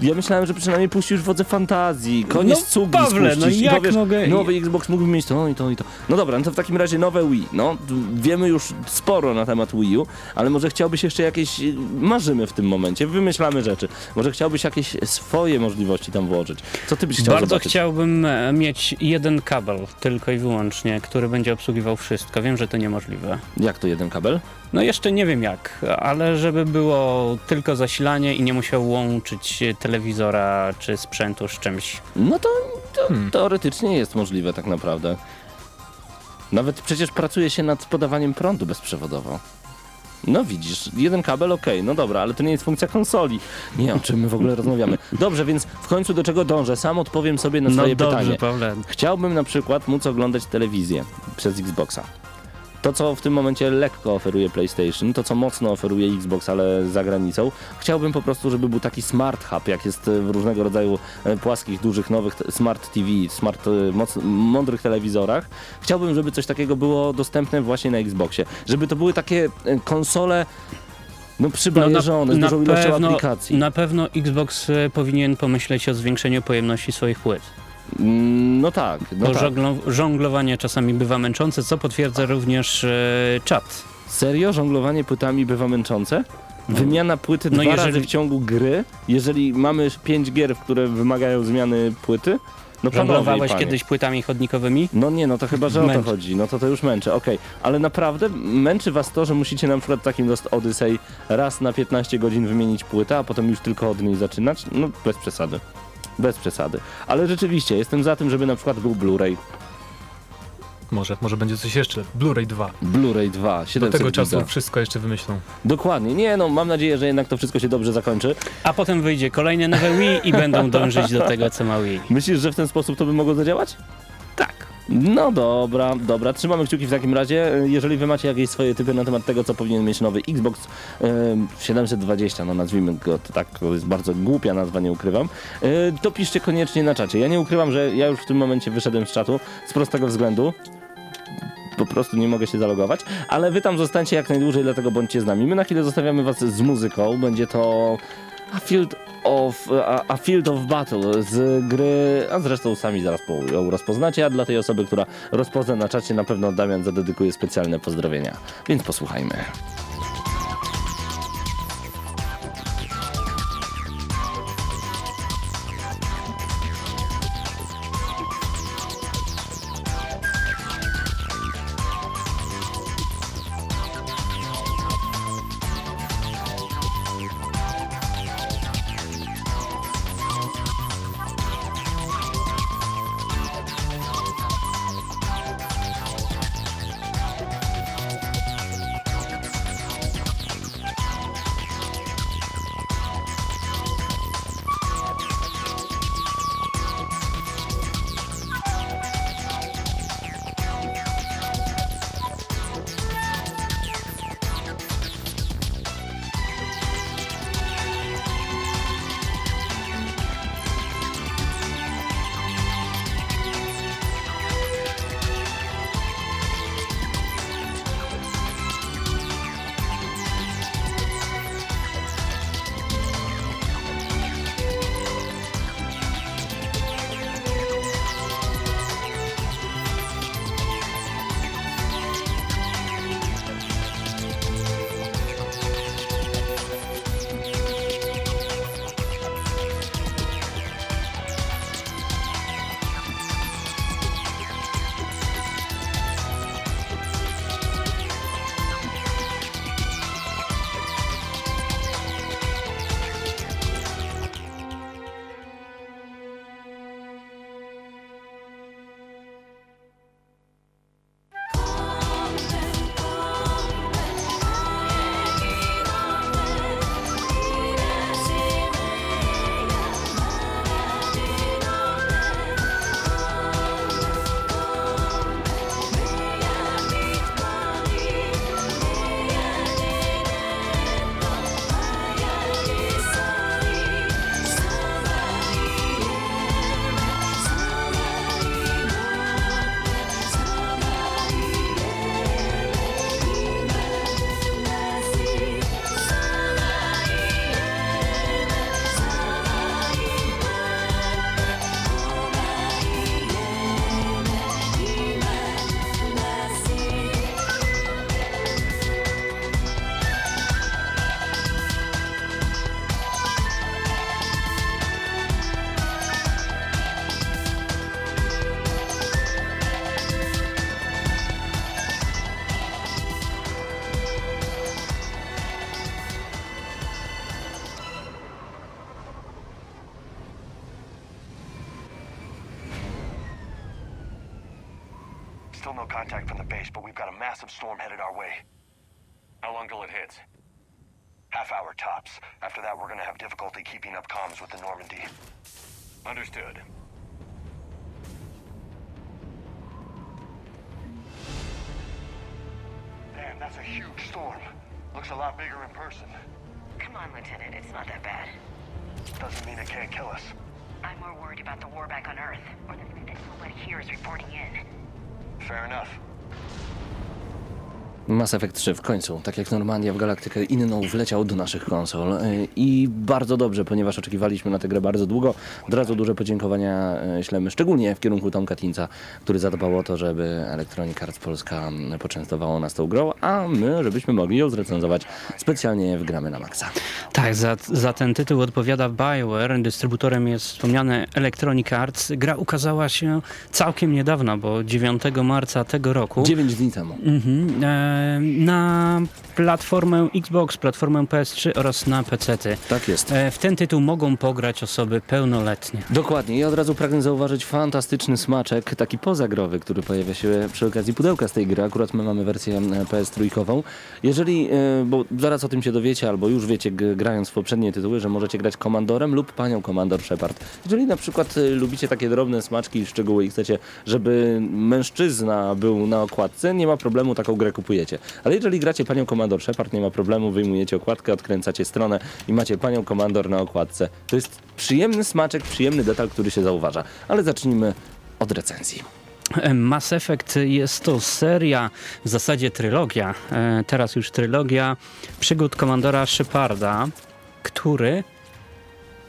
Speaker 4: Ja myślałem, że przynajmniej puścisz wodze fantazji, koniec
Speaker 5: No,
Speaker 4: cugi
Speaker 5: Pawle, no
Speaker 4: spuścisz i
Speaker 5: jak
Speaker 4: powiesz,
Speaker 5: mogę-
Speaker 4: Nowy Xbox mógłby mieć to i to i to. No dobra, no to w takim razie nowe Wii. No, wiemy już sporo na temat Wii U, ale może chciałbyś jeszcze jakieś. Marzymy w tym momencie, wymyślamy rzeczy. Może chciałbyś jakieś swoje możliwości tam włożyć. Co ty byś chciał
Speaker 5: Bardzo
Speaker 4: zobaczyć?
Speaker 5: chciałbym e, mieć jeden kabel, tylko i wyłącznie, który będzie obsługiwał wszystko. Wiem, że to niemożliwe.
Speaker 4: Jak to jeden kabel?
Speaker 5: No jeszcze nie wiem jak, ale żeby było tylko zasilanie i nie musiał łączyć telewizora czy sprzętu z czymś.
Speaker 4: No to, to
Speaker 6: Hmm.
Speaker 4: teoretycznie jest możliwe tak naprawdę. Nawet przecież pracuje się nad podawaniem prądu bezprzewodowo. No widzisz, jeden kabel, okej, no dobra, ale to nie jest funkcja konsoli. Nie, o czym my w ogóle rozmawiamy. Dobrze, więc w końcu do czego dążę? Sam odpowiem sobie na swoje
Speaker 5: no dobrze,
Speaker 4: pytanie.
Speaker 5: Pawle.
Speaker 4: Chciałbym na przykład móc oglądać telewizję przez Xboxa. To, co w tym momencie lekko oferuje PlayStation, to, co mocno oferuje Xbox, ale za granicą, chciałbym po prostu, żeby był taki smart hub, jak jest w różnego rodzaju e, płaskich, dużych, nowych smart TV, smart, e, moc, mądrych telewizorach. Chciałbym, żeby coś takiego było dostępne właśnie na Xboxie. Żeby to były takie e, konsole no przybajeżone, z dużą ilością aplikacji.
Speaker 5: na pewno Xbox e, powinien pomyśleć o zwiększeniu pojemności swoich płyt.
Speaker 4: Mm, No tak, no
Speaker 5: Bo
Speaker 4: tak.
Speaker 5: żonglo- żonglowanie czasami bywa męczące, co potwierdza również e, czat.
Speaker 4: Serio? Żonglowanie płytami bywa męczące? Wymiana płyty
Speaker 5: No
Speaker 4: dwa
Speaker 5: jeżeli-
Speaker 4: razy w ciągu gry? Jeżeli mamy pięć gier, które wymagają zmiany płyty? No
Speaker 5: Żonglowałeś kiedyś płytami chodnikowymi?
Speaker 4: No nie, no to chyba, że o to chodzi. No to to już męczy, okej. Ale naprawdę męczy was to, że musicie na przykład takim Lost Odyssey raz na 15 godzin wymienić płytę, a potem już tylko od niej zaczynać? No bez przesady. Bez przesady. Ale rzeczywiście, jestem za tym, żeby na przykład był Blu-ray.
Speaker 6: Może, może będzie coś jeszcze. Blu-ray 2.
Speaker 4: Blu-ray 2,
Speaker 6: Do
Speaker 4: 700
Speaker 6: tego czasu
Speaker 4: giga.
Speaker 6: wszystko jeszcze wymyślą.
Speaker 4: Dokładnie. Nie no, mam nadzieję, że jednak to wszystko się dobrze zakończy.
Speaker 5: A potem wyjdzie kolejne nowe Wii i będą dążyć do tego, co ma Wii.
Speaker 4: Myślisz, że w ten sposób to by mogło zadziałać?
Speaker 5: Tak.
Speaker 4: No dobra, dobra, trzymamy kciuki w takim razie. Jeżeli wy macie jakieś swoje typy na temat tego, co powinien mieć nowy Xbox em, 720, no nazwijmy go to tak, to jest bardzo głupia nazwa, nie ukrywam, e, to piszcie koniecznie na czacie. Ja nie ukrywam, że ja już w tym momencie wyszedłem z czatu z prostego względu. Po prostu nie mogę się zalogować, ale wy tam zostańcie jak najdłużej, dlatego bądźcie z nami. My na chwilę zostawiamy was z muzyką, będzie to A Field of, a, a Field of Battle z gry, a zresztą sami zaraz po- ją rozpoznacie, a dla tej osoby, która rozpozna na czacie, na pewno Damian zadedykuje specjalne pozdrowienia. Więc posłuchajmy.
Speaker 8: Storm headed our way. How long till it hits? Half hour tops. After that, we're gonna have difficulty keeping up comms with the Normandy. Understood. Damn, that's a huge storm. Looks a lot bigger in person.
Speaker 9: Come on, Lieutenant. It's not that bad.
Speaker 8: Doesn't mean it can't kill us.
Speaker 9: I'm more worried about the war back on Earth, or the fact that nobody here is reporting in.
Speaker 8: Fair enough.
Speaker 4: Mass Effect 3 w końcu, tak jak Normandia w galaktykę inną, wleciał do naszych konsol. Y, I bardzo dobrze, ponieważ oczekiwaliśmy na tę grę bardzo długo. Od razu duże podziękowania y, ślemy, szczególnie w kierunku Tomka Tinca, który zadbał o to, żeby Electronic Arts Polska mm, poczęstowało nas tą grą, a my, żebyśmy mogli ją zrecenzować specjalnie w Gramy na Maxa.
Speaker 5: Tak, za, za ten tytuł odpowiada BioWare. Dystrybutorem jest wspomniane Electronic Arts. Gra ukazała się całkiem niedawno, bo 9 marca tego roku.
Speaker 4: 9 dni temu.
Speaker 5: Mhm. E, e, na platformę Xbox, platformę PS3 oraz na PC-ty.
Speaker 4: Tak jest.
Speaker 5: E, W ten tytuł mogą pograć osoby pełnoletnie.
Speaker 4: Dokładnie. Ja od razu pragnę zauważyć fantastyczny smaczek, taki pozagrowy, który pojawia się przy okazji pudełka z tej gry. Akurat my mamy wersję e, PS3. Jeżeli, e, bo zaraz o tym się dowiecie, albo już wiecie, grając w poprzednie tytuły, że możecie grać komandorem lub panią komandor Shepard. Jeżeli na przykład lubicie takie drobne smaczki i szczegóły i chcecie, żeby mężczyzna był na okładce, nie ma problemu, taką grę kupujecie. Ale jeżeli gracie panią komandor Shepard, nie ma problemu, wyjmujecie okładkę, odkręcacie stronę i macie panią komandor na okładce. To jest przyjemny smaczek, przyjemny detal, który się zauważa. Ale zacznijmy od recenzji.
Speaker 5: Mass Effect jest to seria, w zasadzie trylogia, e, teraz już trylogia przygód komandora Sheparda, który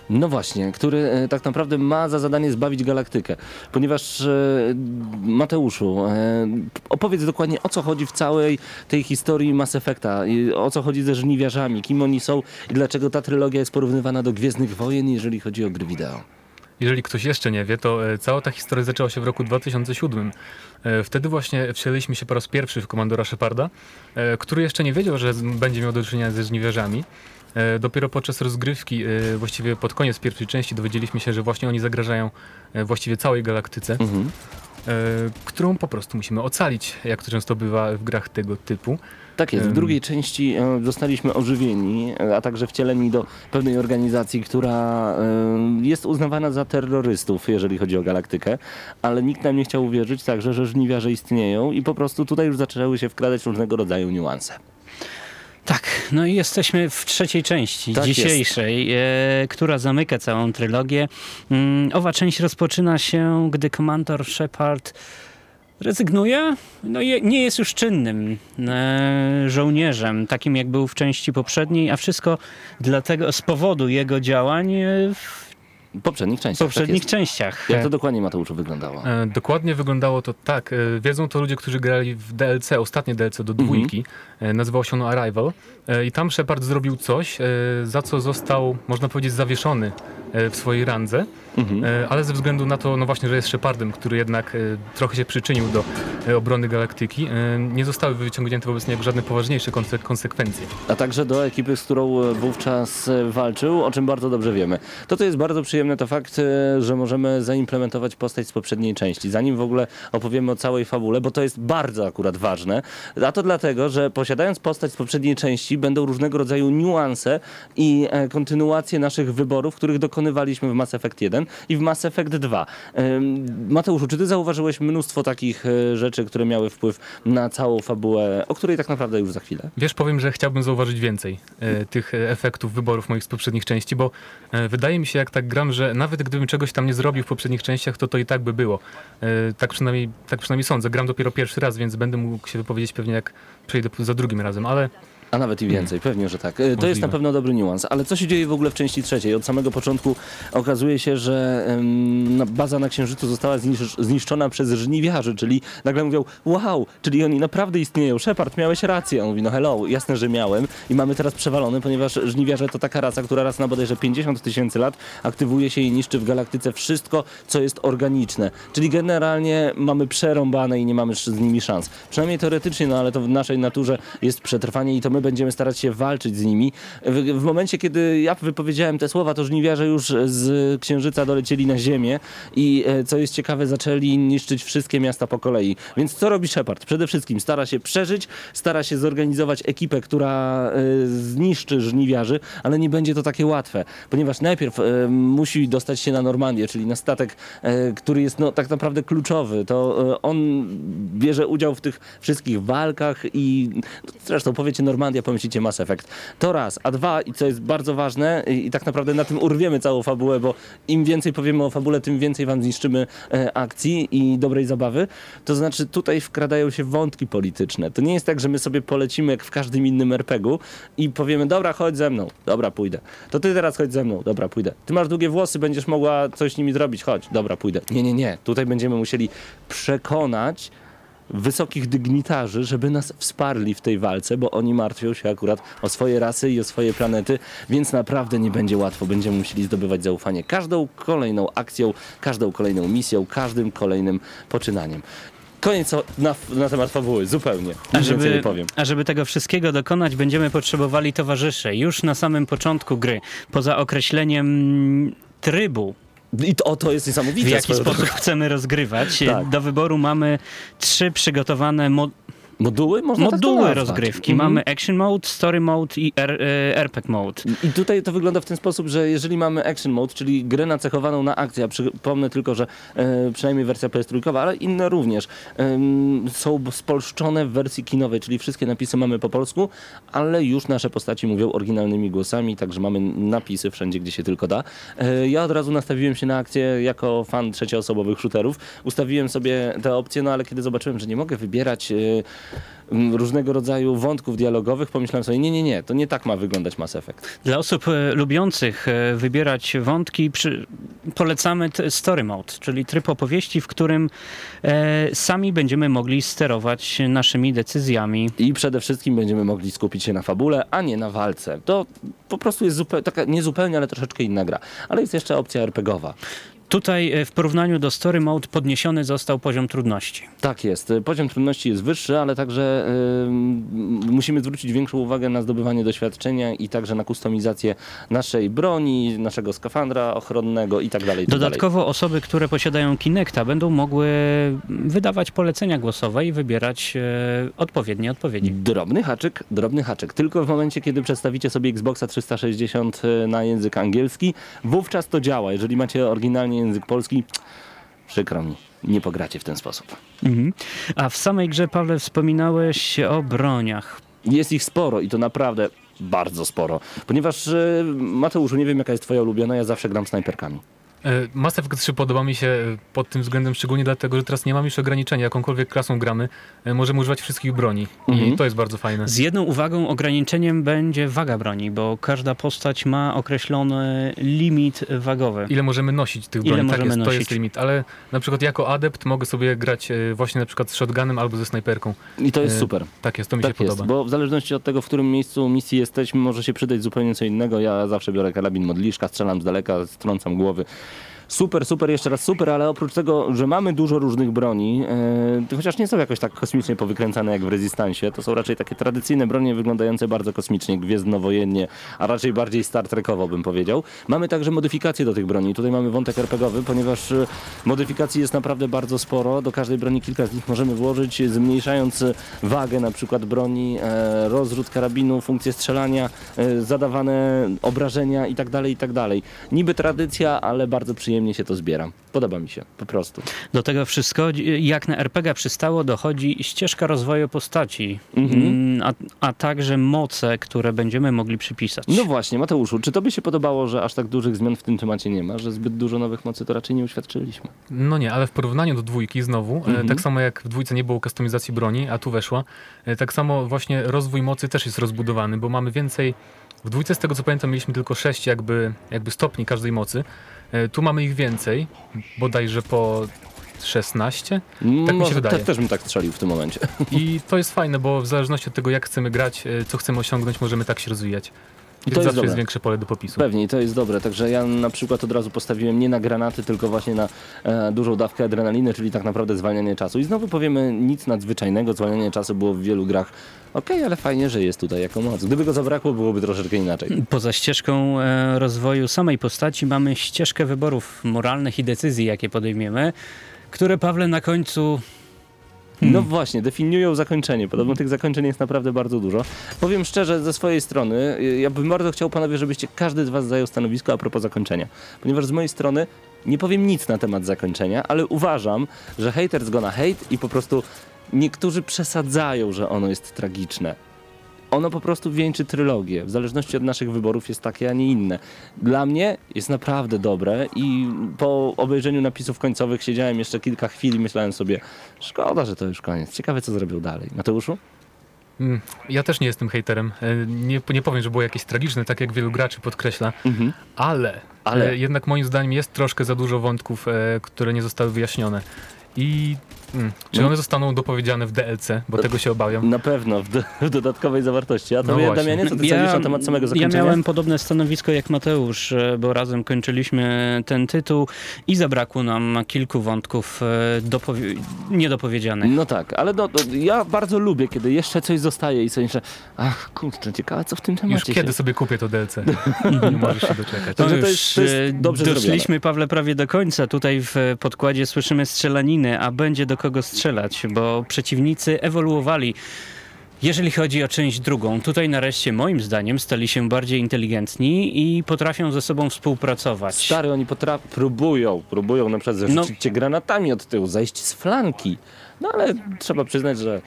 Speaker 4: No właśnie, który e, tak naprawdę ma za zadanie zbawić galaktykę. Ponieważ e, Mateuszu, e, opowiedz dokładnie o co chodzi w całej tej historii Mass Effecta, o co chodzi ze żniwiarzami, kim oni są i dlaczego ta trylogia jest porównywana do Gwiezdnych Wojen, jeżeli chodzi o gry wideo.
Speaker 6: Jeżeli ktoś jeszcze nie wie, to cała ta historia zaczęła się w roku 2007. E, Wtedy właśnie wcieliliśmy się po raz pierwszy w komandora Sheparda, który jeszcze nie wiedział, że będzie miał do czynienia ze żniwiarzami. E, Dopiero podczas rozgrywki, e, właściwie pod koniec pierwszej części, dowiedzieliśmy się, że właśnie oni zagrażają e, właściwie całej galaktyce,
Speaker 4: Mhm.
Speaker 6: którą po prostu musimy ocalić, jak to często bywa w grach tego typu.
Speaker 4: Tak jest, w drugiej części zostaliśmy ożywieni, a także wcieleni do pewnej organizacji, która jest uznawana za terrorystów, jeżeli chodzi o galaktykę, ale nikt nam nie chciał uwierzyć także, że żniwiarze istnieją i po prostu tutaj już zaczęły się wkradać różnego rodzaju niuanse.
Speaker 5: Tak, no i jesteśmy w trzeciej części
Speaker 4: Tak
Speaker 5: dzisiejszej, e, która zamyka całą trylogię. Mm, owa część rozpoczyna się, gdy komandor Shepard rezygnuje, no i nie jest już czynnym e, żołnierzem, takim jak był w części poprzedniej, a wszystko dlatego z powodu jego działań e, W
Speaker 4: poprzednich częściach.
Speaker 5: poprzednich
Speaker 4: tak
Speaker 5: częściach.
Speaker 4: Jak to dokładnie Mateuszu wyglądało?
Speaker 6: E, Dokładnie wyglądało to tak. e, Wiedzą to ludzie, którzy grali w DLC, ostatnie DLC do dwójki. E, Nazywało się ono Arrival. E, I tam Shepard zrobił coś, e, za co został, można powiedzieć, zawieszony w swojej randze.
Speaker 4: Mhm.
Speaker 6: E, Ale ze względu na to, no właśnie, że jest Shepardem, który jednak e, trochę się przyczynił do e, obrony galaktyki, e, nie zostały wyciągnięte wobec niego żadne poważniejsze konse- konsekwencje.
Speaker 4: a także do ekipy, z którą e, wówczas e, walczył, o czym bardzo dobrze wiemy. To, co jest bardzo przyjemne, to fakt, e, że możemy zaimplementować postać z poprzedniej części, zanim w ogóle opowiemy o całej fabule, bo to jest bardzo akurat ważne. A to dlatego, że posiadając postać z poprzedniej części, będą różnego rodzaju niuanse i e, kontynuacje naszych wyborów, których dokonywaliśmy w Mass Effect 1 i w Mass Effect 2. Em, Mateuszu, czy ty zauważyłeś mnóstwo takich e, rzeczy, które miały wpływ na całą fabułę, o której tak naprawdę już za chwilę?
Speaker 6: Wiesz, powiem, że chciałbym zauważyć więcej e, tych efektów wyborów moich z poprzednich części, bo e, wydaje mi się, jak tak gram, że nawet gdybym czegoś tam nie zrobił w poprzednich częściach, to to i tak by było. Tak, przynajmniej, tak przynajmniej sądzę. Gram dopiero pierwszy raz, więc będę mógł się wypowiedzieć pewnie jak przejdę za drugim razem, ale
Speaker 4: A nawet i więcej, pewnie, że tak. E, To jest
Speaker 6: Możliwe.
Speaker 4: na pewno dobry niuans. Ale co się dzieje w ogóle w części trzeciej? Od samego początku okazuje się, że na- baza na Księżycu została znisz- zniszczona przez żniwiarzy, czyli nagle mówią, wow, czyli oni naprawdę istnieją. Shepard, miałeś rację. On mówi, no hello, jasne, że miałem. I mamy teraz przewalone, ponieważ żniwiarze to taka rasa, która raz na bodajże 50 tysięcy lat aktywuje się i niszczy w galaktyce wszystko, co jest organiczne. Czyli generalnie mamy przerąbane i nie mamy z nimi szans. Przynajmniej teoretycznie, no ale to w naszej naturze jest przetrwanie i to my będziemy starać się walczyć z nimi. W, w momencie, kiedy ja wypowiedziałem te słowa, to żniwiarze już z Księżyca dolecieli na Ziemię i e, co jest ciekawe, zaczęli niszczyć wszystkie miasta po kolei. Więc co robi Shepard? Przede wszystkim stara się przeżyć, stara się zorganizować ekipę, która e, zniszczy żniwiarzy, ale nie będzie to takie łatwe, ponieważ najpierw e, musi dostać się na Normandię, czyli na statek, który jest no, tak naprawdę kluczowy. To on bierze udział w tych wszystkich walkach i no, zresztą powiecie Normandia, pomyślicie Mass Effect. To raz, a dwa i co jest bardzo ważne i, i tak naprawdę na tym urwiemy całą fabułę, bo im więcej powiemy o fabule, tym więcej wam zniszczymy e, akcji i dobrej zabawy. To znaczy tutaj wkradają się wątki polityczne. To nie jest tak, że my sobie polecimy jak w każdym innym RPG-u i powiemy, dobra, chodź ze mną, dobra, pójdę. To ty teraz chodź ze mną, dobra, pójdę. Ty masz długie włosy, będziesz mogła coś z nimi zrobić, chodź, dobra, pójdę. Nie, nie, nie. Tutaj będziemy musieli przekonać wysokich dygnitarzy, żeby nas wsparli w tej walce, bo oni martwią się akurat o swoje rasy i o swoje planety, więc naprawdę nie będzie łatwo. Będziemy musieli zdobywać zaufanie każdą kolejną akcją, każdą kolejną misją, każdym kolejnym poczynaniem. Koniec o- na, na temat fabuły, zupełnie. Nic
Speaker 5: A żeby,
Speaker 4: nie powiem.
Speaker 5: a żeby tego wszystkiego dokonać, będziemy potrzebowali towarzyszy. Już na samym początku gry, poza określeniem trybu,
Speaker 4: I to, to jest niesamowite.
Speaker 5: w jaki sposób
Speaker 4: drogą.
Speaker 5: chcemy rozgrywać,
Speaker 4: Tak.
Speaker 5: do wyboru mamy trzy przygotowane
Speaker 4: Moduły? Można tak
Speaker 5: moduły
Speaker 4: nazwać.
Speaker 5: rozgrywki.
Speaker 4: Mhm.
Speaker 5: Mamy Action Mode, Story Mode i R- e, RPG Mode.
Speaker 4: I tutaj to wygląda w ten sposób, że jeżeli mamy action mode, czyli grę nacechowaną na akcję, a przypomnę tylko, że e, przynajmniej wersja PS3, ale inne również, em, są spolszczone w wersji kinowej, czyli wszystkie napisy mamy po polsku, ale już nasze postaci mówią oryginalnymi głosami, także mamy napisy wszędzie, gdzie się tylko da. E, ja od razu nastawiłem się na akcję jako fan trzecioosobowych shooterów. Ustawiłem sobie te opcje, no ale kiedy zobaczyłem, że nie mogę wybierać e, różnego rodzaju wątków dialogowych, pomyślałem sobie, nie, nie, nie, to nie tak ma wyglądać Mass Effect.
Speaker 5: Dla osób e, lubiących e, wybierać wątki, przy, polecamy Story Mode, czyli tryb opowieści, w którym e, sami będziemy mogli sterować naszymi decyzjami.
Speaker 4: I przede wszystkim będziemy mogli skupić się na fabule, a nie na walce. To po prostu jest zupełnie, taka nie zupełnie, ale troszeczkę inna gra. Ale jest jeszcze opcja RPGowa.
Speaker 5: Tutaj e, w porównaniu do Story Mode podniesiony został poziom trudności.
Speaker 4: Tak jest. Poziom trudności jest wyższy, ale także ym, musimy zwrócić większą uwagę na zdobywanie doświadczenia i także na kustomizację naszej broni, naszego skafandra ochronnego i tak dalej. tak
Speaker 5: Dodatkowo osoby, które posiadają Kinecta będą mogły wydawać polecenia głosowe i wybierać e, odpowiednie odpowiedzi.
Speaker 4: Drobny haczyk, drobny haczyk. Tylko w momencie, kiedy przedstawicie sobie Xboxa 360 na język angielski, wówczas to działa. Jeżeli macie oryginalnie język polski, przykro mi, nie pogracie w ten sposób.
Speaker 5: Mhm. A w samej grze, Pawle, wspominałeś o broniach.
Speaker 4: Jest ich sporo i to naprawdę bardzo sporo. Ponieważ, e, Mateuszu, nie wiem jaka jest twoja ulubiona, ja zawsze gram snajperkami.
Speaker 6: Mass Effect 3 podoba mi się e, pod tym względem szczególnie dlatego, że teraz nie mamy już ograniczenia, jakąkolwiek klasą gramy, e, możemy używać wszystkich broni
Speaker 4: Mhm.
Speaker 6: i to jest bardzo fajne.
Speaker 5: Z jedną uwagą, ograniczeniem będzie waga broni, bo każda postać ma określony limit wagowy.
Speaker 6: Ile możemy nosić tych
Speaker 5: Ile
Speaker 6: broni, tak
Speaker 5: możemy
Speaker 6: jest, to
Speaker 5: nosić.
Speaker 6: jest limit, ale na przykład jako adept mogę sobie grać e, właśnie na przykład z shotgunem albo ze snajperką.
Speaker 4: I to jest
Speaker 6: E,
Speaker 4: super.
Speaker 6: Tak jest, to mi
Speaker 4: Tak
Speaker 6: się
Speaker 4: jest,
Speaker 6: podoba.
Speaker 4: bo w zależności od tego, w którym miejscu misji jesteśmy, może się przydać zupełnie co innego. Ja zawsze biorę karabin modliszka, strzelam z daleka, strącam głowy. Super, super, jeszcze raz super, ale oprócz tego, że mamy dużo różnych broni, e, chociaż nie są jakoś tak kosmicznie powykręcane jak w Rezystansie, to są raczej takie tradycyjne bronie wyglądające bardzo kosmicznie, gwiezdnowojennie, a raczej bardziej Star Trekowo bym powiedział. Mamy także modyfikacje do tych broni. Tutaj mamy wątek RPGowy, ponieważ e, modyfikacji jest naprawdę bardzo sporo. Do każdej broni kilka z nich możemy włożyć, zmniejszając wagę na przykład broni, e, rozrzut karabinu, funkcję strzelania, e, zadawane obrażenia i tak dalej, i tak. Niby tradycja, ale bardzo przyjemnie się to zbiera. Podoba mi się, po prostu.
Speaker 5: Do tego wszystko, jak na RPG przystało, dochodzi ścieżka rozwoju postaci,
Speaker 4: Mhm.
Speaker 5: Mm, a, a także moce, które będziemy mogli przypisać.
Speaker 4: No właśnie, Mateuszu, czy tobie się podobało, że aż tak dużych zmian w tym temacie nie ma, że zbyt dużo nowych mocy to raczej nie uświadczyliśmy?
Speaker 6: No nie, ale w porównaniu do dwójki znowu, e,
Speaker 4: Mhm.
Speaker 6: tak samo jak w dwójce nie było kustomizacji broni, a tu weszła, e, tak samo właśnie rozwój mocy też jest rozbudowany, bo mamy więcej, w dwójce z tego co pamiętam mieliśmy tylko 6 jakby, jakby stopni każdej mocy, tu mamy ich więcej, bodajże po 16 Tak mi się wydaje.
Speaker 4: Te, też bym tak strzelił w tym momencie.
Speaker 6: i to jest fajne, bo w zależności od tego jak chcemy grać, e, co chcemy osiągnąć, możemy tak się rozwijać.
Speaker 4: I to jest
Speaker 6: zawsze
Speaker 4: dobre.
Speaker 6: jest większe pole do popisu.
Speaker 4: Pewnie, i to jest dobre. Także ja na przykład od razu postawiłem nie na granaty, tylko właśnie na e, dużą dawkę adrenaliny, czyli tak naprawdę zwalnianie czasu. I znowu powiemy, nic nadzwyczajnego, zwalnianie czasu było w wielu grach. Okej, ale fajnie, że jest tutaj jako moc. Gdyby go zabrakło, byłoby troszeczkę inaczej.
Speaker 5: Poza ścieżką e, rozwoju samej postaci mamy ścieżkę wyborów moralnych i decyzji, jakie podejmiemy, które Pawle na końcu
Speaker 4: No właśnie, definiują zakończenie. Podobno tych zakończeń jest naprawdę bardzo dużo. Powiem szczerze, ze swojej strony, y, ja bym bardzo chciał panowie, żebyście każdy z was zajął stanowisko a propos zakończenia. Ponieważ z mojej strony nie powiem nic na temat zakończenia, ale uważam, że haters gonna hate i po prostu niektórzy przesadzają, że ono jest tragiczne. Ono po prostu wieńczy trylogię. W zależności od naszych wyborów jest takie, a nie inne. Dla mnie jest naprawdę dobre i po obejrzeniu napisów końcowych siedziałem jeszcze kilka chwil i myślałem sobie, szkoda, że to już koniec. Ciekawe, co zrobił dalej. Mateuszu?
Speaker 6: Mm, Ja też nie jestem hejterem. E, Nie, nie powiem, że było jakieś tragiczne, tak jak wielu graczy podkreśla,
Speaker 4: Mhm.
Speaker 6: ale,
Speaker 4: Ale.
Speaker 6: E, jednak moim zdaniem jest troszkę za dużo wątków, e, które nie zostały wyjaśnione. I Mm. Czy one zostaną dopowiedziane w DLC? Bo tego się obawiam.
Speaker 4: Na pewno, w, do, w dodatkowej zawartości. A to
Speaker 6: No właśnie.
Speaker 4: Damianie, co ty sądzisz na temat samego
Speaker 5: ja
Speaker 4: zakończenia?
Speaker 5: miałem podobne stanowisko jak Mateusz, e, bo razem kończyliśmy ten tytuł i zabrakło nam kilku wątków e, dopowie- niedopowiedzianych.
Speaker 4: No tak, ale no, ja bardzo lubię, kiedy jeszcze coś zostaje i sobie myślę, ach kurczę, ciekawe co w tym temacie
Speaker 6: Już kiedy
Speaker 4: się...
Speaker 6: sobie kupię to DLC? Nie możesz się doczekać.
Speaker 4: To-
Speaker 5: No
Speaker 4: że
Speaker 5: już
Speaker 4: to jest- to jest
Speaker 5: e,
Speaker 4: dobrze
Speaker 5: doszliśmy, Pawle, prawie do końca. Tutaj w podkładzie słyszymy strzelaniny, a będzie do kogo strzelać, bo przeciwnicy ewoluowali. Jeżeli chodzi o część drugą, tutaj nareszcie moim zdaniem stali się bardziej inteligentni i potrafią ze sobą współpracować.
Speaker 4: Stary, oni potra- próbują, próbują na przykład
Speaker 5: No.
Speaker 4: zarzucić cię granatami od tyłu, zejść z flanki. No ale trzeba przyznać, że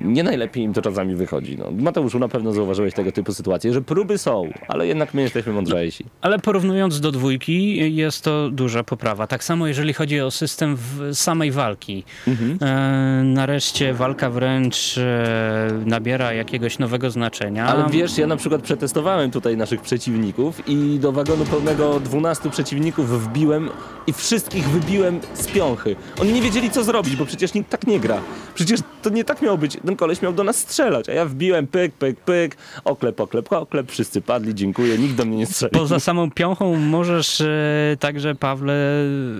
Speaker 4: nie najlepiej im to czasami wychodzi. No, Mateuszu, na pewno zauważyłeś tego typu sytuacje, że próby są, ale jednak my jesteśmy mądrzejsi.
Speaker 5: Ale porównując do dwójki, jest to duża poprawa. Tak samo jeżeli chodzi o system w samej walki.
Speaker 4: Mhm.
Speaker 5: E, nareszcie walka wręcz e, nabiera jakiegoś nowego znaczenia.
Speaker 4: Ale wiesz, ja na przykład przetestowałem tutaj naszych przeciwników i do wagonu pełnego 12 przeciwników wbiłem i wszystkich wybiłem z piąchy. Oni nie wiedzieli co zrobić, bo przecież nikt tak nie gra. Przecież to nie tak miało być. Ten koleś miał do nas strzelać, a ja wbiłem pyk, pyk, pyk, oklep, oklep, oklep, wszyscy padli, dziękuję, nikt do mnie nie strzelił.
Speaker 5: Poza samą piąchą możesz e, także, Pawle,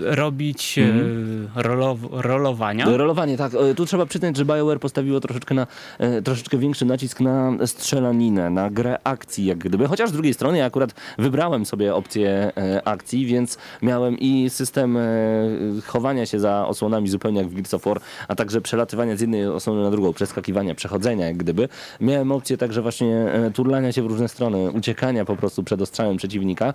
Speaker 5: robić e, rolow rolowania.
Speaker 4: Rolowanie, tak. E, Tu trzeba przyznać, że BioWare postawiło troszeczkę, na, e, troszeczkę większy nacisk na strzelaninę, na grę akcji, jak gdyby. Chociaż z drugiej strony ja akurat wybrałem sobie opcję e, akcji, więc miałem i system e, chowania się za osłonami zupełnie jak w Gears of War, a także przelatywania z jednej osłony na drugą, przeskakiwania, przechodzenia jak gdyby. Miałem opcję także właśnie e, turlania się w różne strony, uciekania po prostu przed ostrzałem przeciwnika.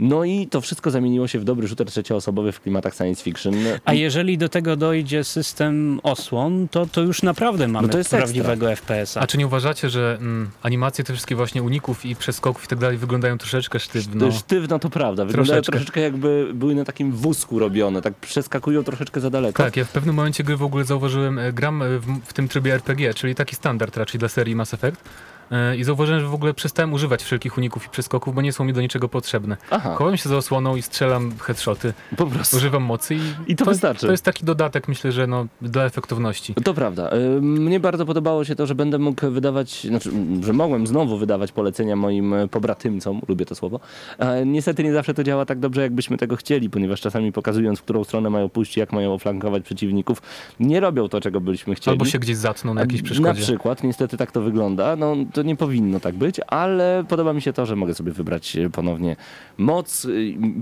Speaker 4: No i to wszystko zamieniło się w dobry shooter trzecioosobowy w klimatach science fiction.
Speaker 5: A jeżeli do tego dojdzie system osłon, to, to już naprawdę mamy
Speaker 4: No to jest
Speaker 5: prawdziwego FPS-a.
Speaker 6: A czy nie uważacie, że mm, animacje te wszystkie właśnie uników i przeskoków i tak dalej wyglądają troszeczkę sztywno?
Speaker 4: No. Sztywno to prawda. Wyglądają
Speaker 6: Troszeczkę.
Speaker 4: troszeczkę jakby były na takim wózku robione, tak przeskakują troszeczkę za daleko.
Speaker 6: Tak, ja w pewnym momencie gry w ogóle zauważyłem, e, gram e, w, w tym trybie RPG, czyli taki standard raczej dla serii Mass Effect. E, I zauważyłem, że w ogóle przestałem używać wszelkich uników i przeskoków, bo nie są mi do niczego potrzebne.
Speaker 4: Aha,
Speaker 6: Chowam się za osłoną i strzelam headshoty,
Speaker 4: po prostu.
Speaker 6: używam mocy i,
Speaker 4: I to wystarczy.
Speaker 6: To jest taki dodatek, myślę, że no, dla efektowności.
Speaker 4: To prawda. Y, Mnie bardzo podobało się to, że będę mógł wydawać, znaczy, że mogłem znowu wydawać polecenia moim e, pobratymcom, lubię to słowo. E, Niestety nie zawsze to działa tak dobrze, jakbyśmy tego chcieli, ponieważ czasami pokazując, w którą stronę mają pójść, jak mają oflankować przeciwników, nie robią to, czego byśmy chcieli.
Speaker 6: Albo się gdzieś zatną na jakiejś
Speaker 4: Na
Speaker 6: przeszkodzie.
Speaker 4: przykład, niestety tak to wygląda. No, to nie powinno tak być, ale podoba mi się to, że mogę sobie wybrać e, ponownie moc,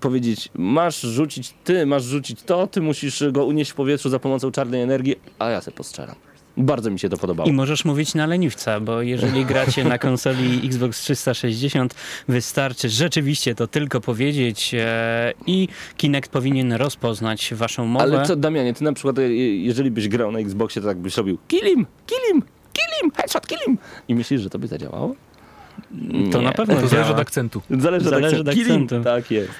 Speaker 4: powiedzieć, masz rzucić ty, masz rzucić to, ty musisz go unieść w powietrzu za pomocą czarnej energii, a ja se postrzelam. Bardzo mi się to podobało.
Speaker 5: I możesz mówić na leniwca, bo jeżeli gracie na konsoli Xbox 360, wystarczy rzeczywiście to tylko powiedzieć e, i Kinect powinien rozpoznać waszą mowę.
Speaker 4: Ale co, Damianie, ty na przykład, e, jeżeli byś grał na Xboxie, to tak byś robił kill him, kill him, kill him, headshot, kill him. I myślisz, że to by zadziałało?
Speaker 5: To
Speaker 4: Nie.
Speaker 5: na pewno
Speaker 6: To zależy od akcentu.
Speaker 4: Zależy,
Speaker 5: Zależy
Speaker 4: od
Speaker 5: od
Speaker 4: akcentu. Him.
Speaker 5: akcentu.
Speaker 4: Tak jest.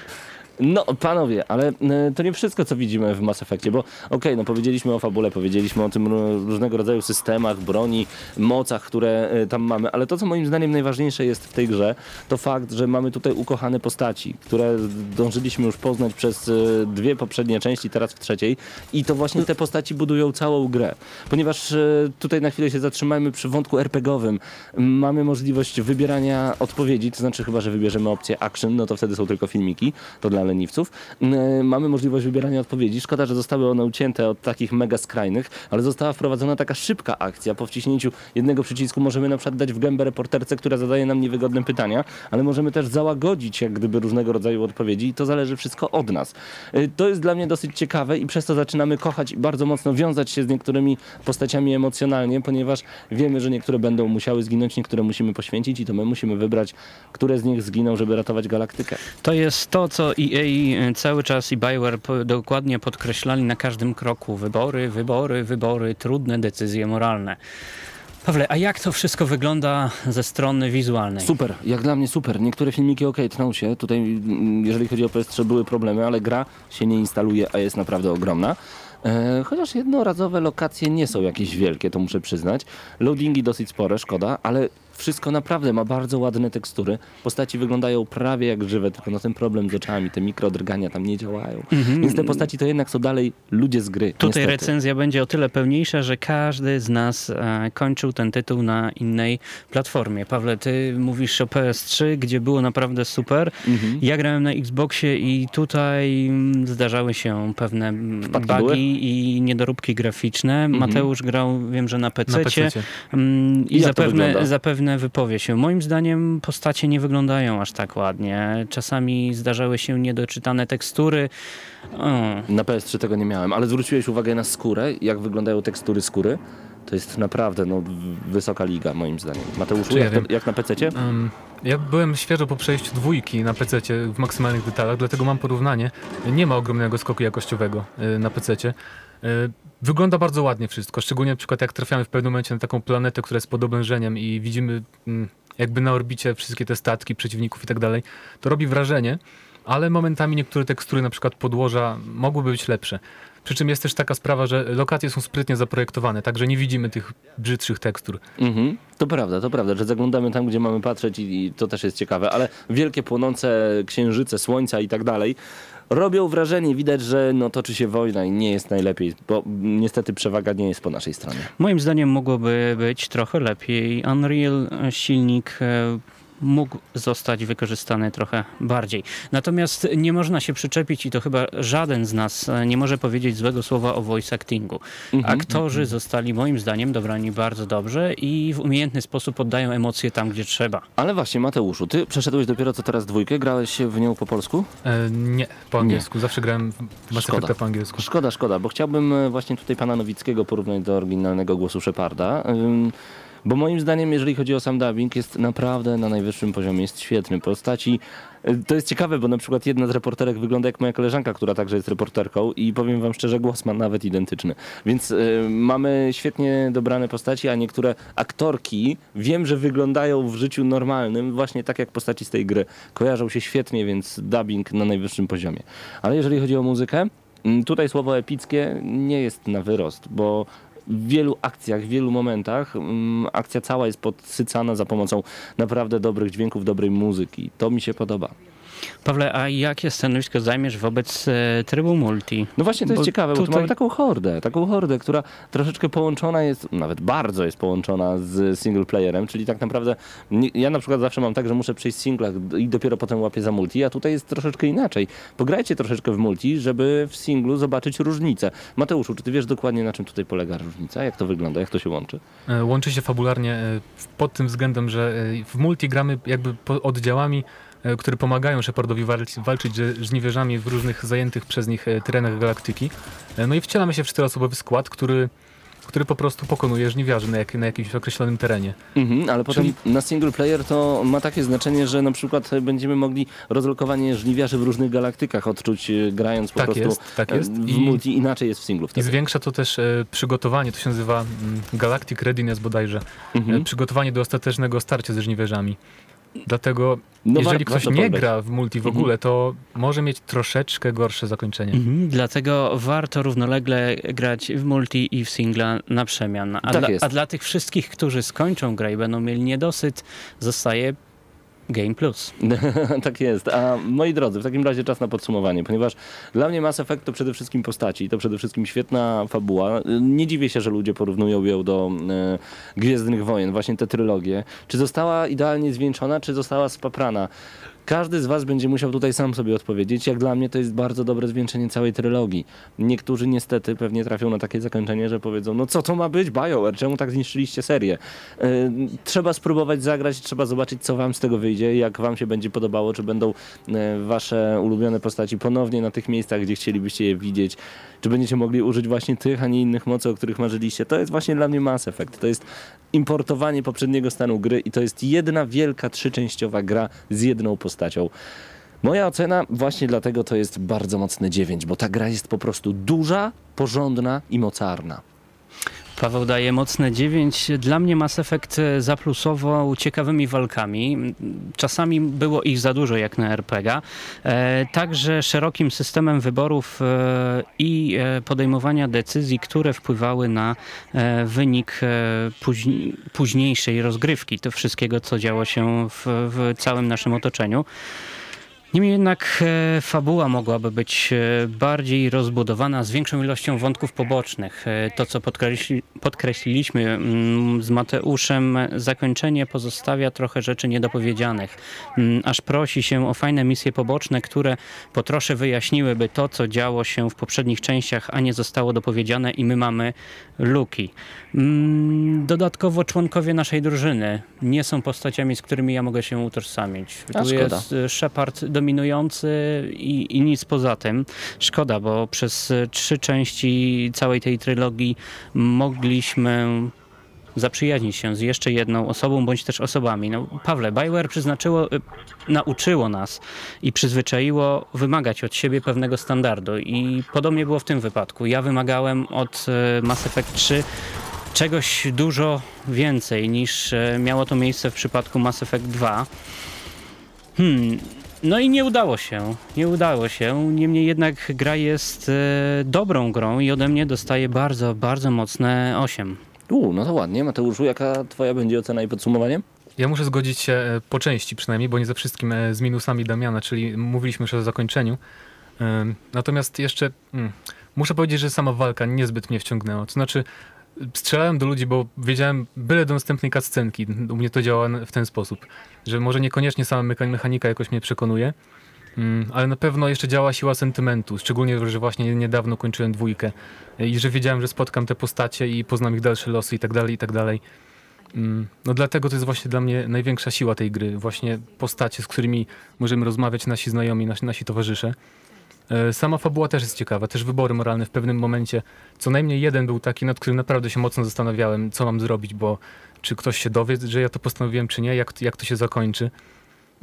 Speaker 4: No, panowie, ale e, to nie wszystko, co widzimy w Mass Effectie, bo okej, no powiedzieliśmy o fabule, powiedzieliśmy o tym ró- różnego rodzaju systemach, broni, mocach, które e, tam mamy, ale to, co moim zdaniem najważniejsze jest w tej grze, to fakt, że mamy tutaj ukochane postaci, które dążyliśmy już poznać przez e, dwie poprzednie części, teraz w trzeciej i to właśnie te postaci budują całą grę, ponieważ tutaj na chwilę się zatrzymajmy przy wątku RPGowym. Mamy możliwość wybierania odpowiedzi, to znaczy chyba, że wybierzemy opcję action, no to wtedy są tylko filmiki, to dla leniwców. E, Mamy możliwość wybierania odpowiedzi. Szkoda, że zostały one ucięte od takich mega skrajnych, ale została wprowadzona taka szybka akcja. Po wciśnięciu jednego przycisku możemy na przykład dać w gębę reporterce, która zadaje nam niewygodne pytania, ale możemy też załagodzić jak gdyby różnego rodzaju odpowiedzi i to zależy wszystko od nas. E, To jest dla mnie dosyć ciekawe i przez to zaczynamy kochać i bardzo mocno wiązać się z niektórymi postaciami emocjonalnie, ponieważ wiemy, że niektóre będą musiały zginąć, niektóre musimy poświęcić i to my musimy wybrać, które z nich zginą, żeby ratować galaktykę.
Speaker 5: To jest to, co EA cały czas i Bioware dokładnie podkreślali na każdym kroku. Wybory, wybory, wybory, trudne decyzje moralne. Pawle, a jak to wszystko wygląda ze strony wizualnej?
Speaker 4: Super, jak dla mnie super. Niektóre filmiki ok, tną się. Tutaj, mm, jeżeli chodzi o PS3, były problemy, ale gra się nie instaluje, a jest naprawdę ogromna. E, chociaż jednorazowe lokacje nie są jakieś wielkie, to muszę przyznać. Loadingi dosyć spore, szkoda, ale wszystko naprawdę ma bardzo ładne tekstury. Postaci wyglądają prawie jak żywe, tylko no ten problem z oczami, te mikrodrgania tam nie działają. Więc te postaci to jednak są dalej ludzie z gry.
Speaker 5: Mhm. Tutaj
Speaker 4: niestety.
Speaker 5: recenzja będzie o tyle pełniejsza, że każdy z nas e, kończył ten tytuł na innej platformie. Pawle, ty mówisz o PS3, gdzie było naprawdę super.
Speaker 4: Mhm.
Speaker 5: Ja grałem na Xboxie i tutaj mm, zdarzały się pewne mm,
Speaker 4: Wpadki
Speaker 5: bugi
Speaker 4: były?
Speaker 5: i niedoróbki graficzne. Mateusz grał, wiem, że na PC.
Speaker 6: Na PC.
Speaker 5: Mm, I
Speaker 4: Jak to
Speaker 5: zapewne, wypowie się. Moim zdaniem postacie nie wyglądają aż tak ładnie. Czasami zdarzały się niedoczytane tekstury. O,
Speaker 4: Na PS3 tego nie miałem, ale zwróciłeś uwagę na skórę, jak wyglądają tekstury skóry. To jest naprawdę no, wysoka liga moim zdaniem. Mateuszu,
Speaker 6: ja
Speaker 4: jak, to, jak na PC?
Speaker 6: Um, ja byłem świeżo po przejściu dwójki na PC w maksymalnych detalach, dlatego mam porównanie. Nie ma ogromnego skoku jakościowego y, na PC. Wygląda bardzo ładnie wszystko, szczególnie na przykład jak trafiamy w pewnym momencie na taką planetę, która jest pod oblężeniem i widzimy mm, jakby na orbicie wszystkie te statki, przeciwników i tak dalej. To robi wrażenie, ale momentami niektóre tekstury, na przykład podłoża, mogłyby być lepsze. Przy czym jest też taka sprawa, że lokacje są sprytnie zaprojektowane, także nie widzimy tych brzydszych tekstur.
Speaker 4: Mhm. To prawda, to prawda, że zaglądamy tam, gdzie mamy patrzeć i, i to też jest ciekawe, ale wielkie płonące księżyce, słońca i tak dalej robią wrażenie. Widać, że no, toczy się wojna i nie jest najlepiej, bo niestety przewaga nie jest po naszej stronie.
Speaker 5: Moim zdaniem mogłoby być trochę lepiej. Unreal silnik e, mógł zostać wykorzystany trochę bardziej. Natomiast nie można się przyczepić i to chyba żaden z nas e, nie może powiedzieć złego słowa o voice actingu. Aktorzy zostali moim zdaniem dobrani bardzo dobrze i w umiejętny sposób oddają emocje tam, gdzie trzeba.
Speaker 4: Ale właśnie, Mateuszu, ty przeszedłeś dopiero co teraz dwójkę, grałeś w nią po polsku?
Speaker 6: E, nie, po angielsku. Zawsze grałem w Mass
Speaker 4: Szkoda.
Speaker 6: Po angielsku.
Speaker 4: Szkoda, szkoda, bo chciałbym e, właśnie tutaj pana Nowickiego porównać do oryginalnego głosu Sheparda. ym, Bo moim zdaniem, jeżeli chodzi o sam dubbing, jest naprawdę na najwyższym poziomie, jest świetny. Postaci, y, to jest ciekawe, bo na przykład jedna z reporterek wygląda jak moja koleżanka, która także jest reporterką i powiem wam szczerze, głos ma nawet identyczny. Więc y, mamy świetnie dobrane postaci, a niektóre aktorki wiem, że wyglądają w życiu normalnym właśnie tak jak postaci z tej gry. Kojarzą się świetnie, więc dubbing na najwyższym poziomie. Ale jeżeli chodzi o muzykę, Tutaj słowo epickie nie jest na wyrost, bo w wielu akcjach, w wielu momentach mm, akcja cała jest podsycana za pomocą naprawdę dobrych dźwięków, dobrej muzyki. To mi się podoba.
Speaker 5: Pawle, a jakie stanowisko zajmiesz wobec e, trybu multi?
Speaker 4: No właśnie to jest
Speaker 5: Bo
Speaker 4: ciekawe, bo tu
Speaker 5: tutaj-
Speaker 4: mamy taką hordę, taką hordę, która troszeczkę połączona jest, nawet bardzo jest połączona z single playerem, czyli tak naprawdę nie, ja na przykład zawsze mam tak, że muszę przejść singlach i dopiero potem łapię za multi, a tutaj jest troszeczkę inaczej. Pograjcie troszeczkę w multi, żeby w singlu zobaczyć różnicę. Mateuszu, czy ty wiesz dokładnie na czym tutaj polega różnica? Jak to wygląda? Jak to się łączy?
Speaker 6: E, Łączy się fabularnie e, pod tym względem, że e, w multi gramy jakby po- oddziałami, które pomagają Shepardowi walczyć, ze żniwierzami w różnych zajętych przez nich e, terenach galaktyki. E, No i wcielamy się w czteroosobowy skład, który, który po prostu pokonuje żniwiarzy na, jak, na jakimś określonym terenie.
Speaker 4: Mhm, ale potem na single player to ma takie znaczenie, że na przykład będziemy mogli rozlokowanie żniwiarzy w różnych galaktykach odczuć e, grając po
Speaker 6: Tak
Speaker 4: prostu
Speaker 6: jest, tak
Speaker 4: e,
Speaker 6: jest.
Speaker 4: w
Speaker 6: I-
Speaker 4: multi. Inaczej jest w singlu
Speaker 6: I
Speaker 4: wtedy.
Speaker 6: zwiększa to też e, przygotowanie, to się nazywa mm, Galactic Readiness bodajże,
Speaker 4: Mhm.
Speaker 6: e, przygotowanie do ostatecznego starcia ze żniwierzami. Dlatego
Speaker 4: No
Speaker 6: jeżeli ktoś nie gra w multi w
Speaker 4: Mhm.
Speaker 6: ogóle, to może mieć troszeczkę gorsze zakończenie.
Speaker 5: Mhm, dlatego warto równolegle grać w multi i w singla na przemian. A,
Speaker 4: Tak
Speaker 5: dla,
Speaker 4: jest.
Speaker 5: a dla tych wszystkich, którzy skończą grę i będą mieli niedosyt, zostaje Game Plus.
Speaker 4: tak jest. A moi drodzy, w takim razie czas na podsumowanie, ponieważ dla mnie Mass Effect to przede wszystkim postaci, to przede wszystkim świetna fabuła. Nie dziwię się, że ludzie porównują ją do e, Gwiezdnych Wojen, właśnie tę trylogię. Czy została idealnie zwieńczona, czy została spaprana? Każdy z was będzie musiał tutaj sam sobie odpowiedzieć. Jak dla mnie to jest bardzo dobre zwieńczenie całej trylogii. Niektórzy niestety pewnie trafią na takie zakończenie, że powiedzą, no co to ma być BioWare, czemu tak zniszczyliście serię? E, trzeba spróbować zagrać, trzeba zobaczyć co wam z tego wyjdzie, jak wam się będzie podobało, czy będą e, wasze ulubione postaci ponownie na tych miejscach, gdzie chcielibyście je widzieć, czy będziecie mogli użyć właśnie tych, a nie innych mocy, o których marzyliście. To jest właśnie dla mnie Mass Effect. To jest importowanie poprzedniego stanu gry i to jest jedna wielka, trzyczęściowa gra z jedną postacią. Moja ocena właśnie dlatego to jest bardzo mocne 9, bo ta gra jest po prostu duża, porządna i mocarna.
Speaker 5: Paweł daje mocne 9. Dla mnie Mass Effect zaplusował ciekawymi walkami. Czasami było ich za dużo jak na RPG. E, także szerokim systemem wyborów e, i e, podejmowania decyzji, które wpływały na e, wynik e, późni- późniejszej rozgrywki. To wszystkiego, co działo się w, w całym naszym otoczeniu. Niemniej jednak e, fabuła mogłaby być e, bardziej rozbudowana z większą ilością wątków pobocznych. E, to, co podkreśli, podkreśliliśmy mm, z Mateuszem, zakończenie pozostawia trochę rzeczy niedopowiedzianych. Mm, aż prosi się o fajne misje poboczne, które po trosze wyjaśniłyby to, co działo się w poprzednich częściach, a nie zostało dopowiedziane i my mamy luki. Mm, Dodatkowo członkowie naszej drużyny nie są postaciami, z którymi ja mogę się utożsamić. Tu jest Shepard dominujący i, i nic poza tym. Szkoda, bo przez e, trzy części całej tej trylogii mogliśmy zaprzyjaźnić się z jeszcze jedną osobą, bądź też osobami. No, Pawle, Bioware przyznaczyło, y, nauczyło nas i przyzwyczaiło wymagać od siebie pewnego standardu i podobnie było w tym wypadku. Ja wymagałem od y, Mass Effect 3 czegoś dużo więcej niż miało to miejsce w przypadku Mass Effect 2. Hmm, no i nie udało się, nie udało się. Niemniej jednak gra jest e, dobrą grą i ode mnie dostaje bardzo, bardzo mocne 8.
Speaker 4: U, no to ładnie. Mateuszu, jaka twoja będzie ocena i podsumowanie?
Speaker 6: Ja muszę zgodzić się e, po części przynajmniej, bo nie ze wszystkim e, z minusami Damiana, czyli mówiliśmy już o zakończeniu. Natomiast jeszcze mm, muszę powiedzieć, że sama walka niezbyt mnie wciągnęła. To znaczy strzelałem do ludzi, bo wiedziałem byle do następnej cutscenki. U mnie to działa w ten sposób, że może niekoniecznie sama mecha- mechanika jakoś mnie przekonuje, mm, ale na pewno jeszcze działa siła sentymentu, szczególnie, że właśnie niedawno kończyłem dwójkę i że wiedziałem, że spotkam te postacie i poznam ich dalsze losy i tak dalej, i tak dalej. Mm, No dlatego to jest właśnie dla mnie największa siła tej gry. Właśnie postacie, z którymi możemy rozmawiać, nasi znajomi, nasi, nasi towarzysze. E, Sama fabuła też jest ciekawa, też wybory moralne w pewnym momencie. Co najmniej jeden był taki, nad którym naprawdę się mocno zastanawiałem, co mam zrobić, bo czy ktoś się dowie, że ja to postanowiłem, czy nie, jak, jak to się zakończy.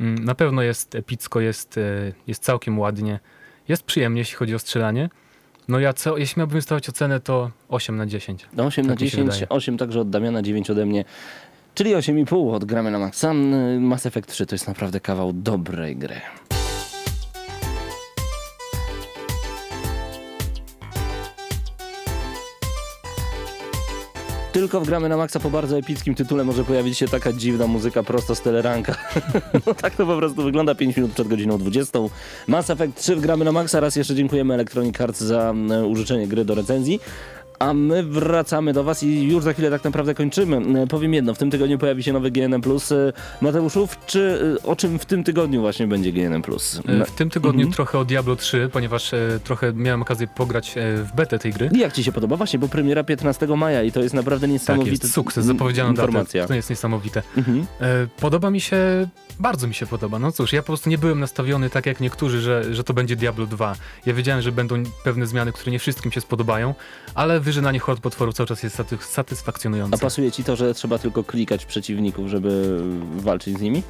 Speaker 6: Mm, Na pewno jest epicko, jest, e, jest całkiem ładnie. Jest przyjemnie, jeśli chodzi o strzelanie. No ja, co, jeśli miałbym stawiać ocenę, to 8 na 10.
Speaker 4: 8 na
Speaker 6: Tak się
Speaker 4: 10,
Speaker 6: wydaje.
Speaker 4: 8 także od Damiana, 9 ode mnie. Czyli 8,5 od gramy na maksa. Mm, Mass Effect 3 to jest naprawdę kawał dobrej gry. Tylko w gramy na maksa po bardzo epickim tytule może pojawić się taka dziwna muzyka prosto z teleranka. no tak to po prostu wygląda 5 minut przed godziną 20. Mass Effect 3 w gramy na maksa. Raz jeszcze dziękujemy Electronic Arts za mm, użyczenie gry do recenzji. A my wracamy do Was i już za chwilę tak naprawdę kończymy. E, Powiem jedno, w tym tygodniu pojawi się nowy GNM+. E, Mateuszów, czy e, o czym w tym tygodniu właśnie będzie GNM+.
Speaker 6: W tym tygodniu
Speaker 4: Mhm.
Speaker 6: trochę o Diablo 3, ponieważ e, trochę miałem okazję pograć e, w betę tej gry.
Speaker 4: I Jak Ci się podoba? Właśnie, bo premiera 15 maja i to jest naprawdę
Speaker 6: Tak
Speaker 4: niesamowity
Speaker 6: jest, sukces, zapowiedziano
Speaker 4: informacja.
Speaker 6: datę, to jest niesamowite.
Speaker 4: Mhm.
Speaker 6: E, Podoba mi się, bardzo mi się podoba. No cóż, ja po prostu nie byłem nastawiony tak jak niektórzy, że, że to będzie Diablo 2. Ja wiedziałem, że będą pewne zmiany, które nie wszystkim się spodobają, ale wyżynanie hord potworów cały czas jest saty-
Speaker 4: A
Speaker 6: satysfakcjonujące.
Speaker 4: pasuje Ci to, że trzeba tylko klikać przeciwników, żeby walczyć z nimi?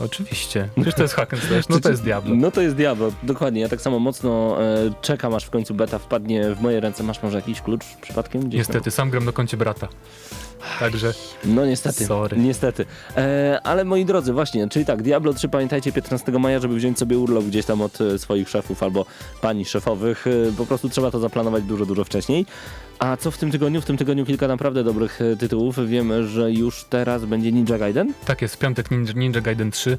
Speaker 6: Oczywiście. Przecież to jest hack and slash, no to jest Diablo.
Speaker 4: No to jest Diablo, dokładnie. Ja tak samo mocno e, czekam, aż w końcu beta wpadnie w moje ręce. Masz może jakiś klucz przypadkiem? Gdzieś tam?
Speaker 6: Niestety, sam gram na koncie brata. Także
Speaker 4: No niestety,
Speaker 6: Sorry.
Speaker 4: niestety. E, ale moi drodzy, właśnie, czyli tak, Diablo 3 pamiętajcie 15 maja, żeby wziąć sobie urlop gdzieś tam od e, swoich szefów albo pani szefowych. E, po prostu trzeba to zaplanować dużo, dużo wcześniej. A co w tym tygodniu? W tym tygodniu kilka naprawdę dobrych e, tytułów. Wiemy, że już teraz będzie Ninja Gaiden.
Speaker 6: tak jest, w piątek Ninja, Ninja Gaiden 3.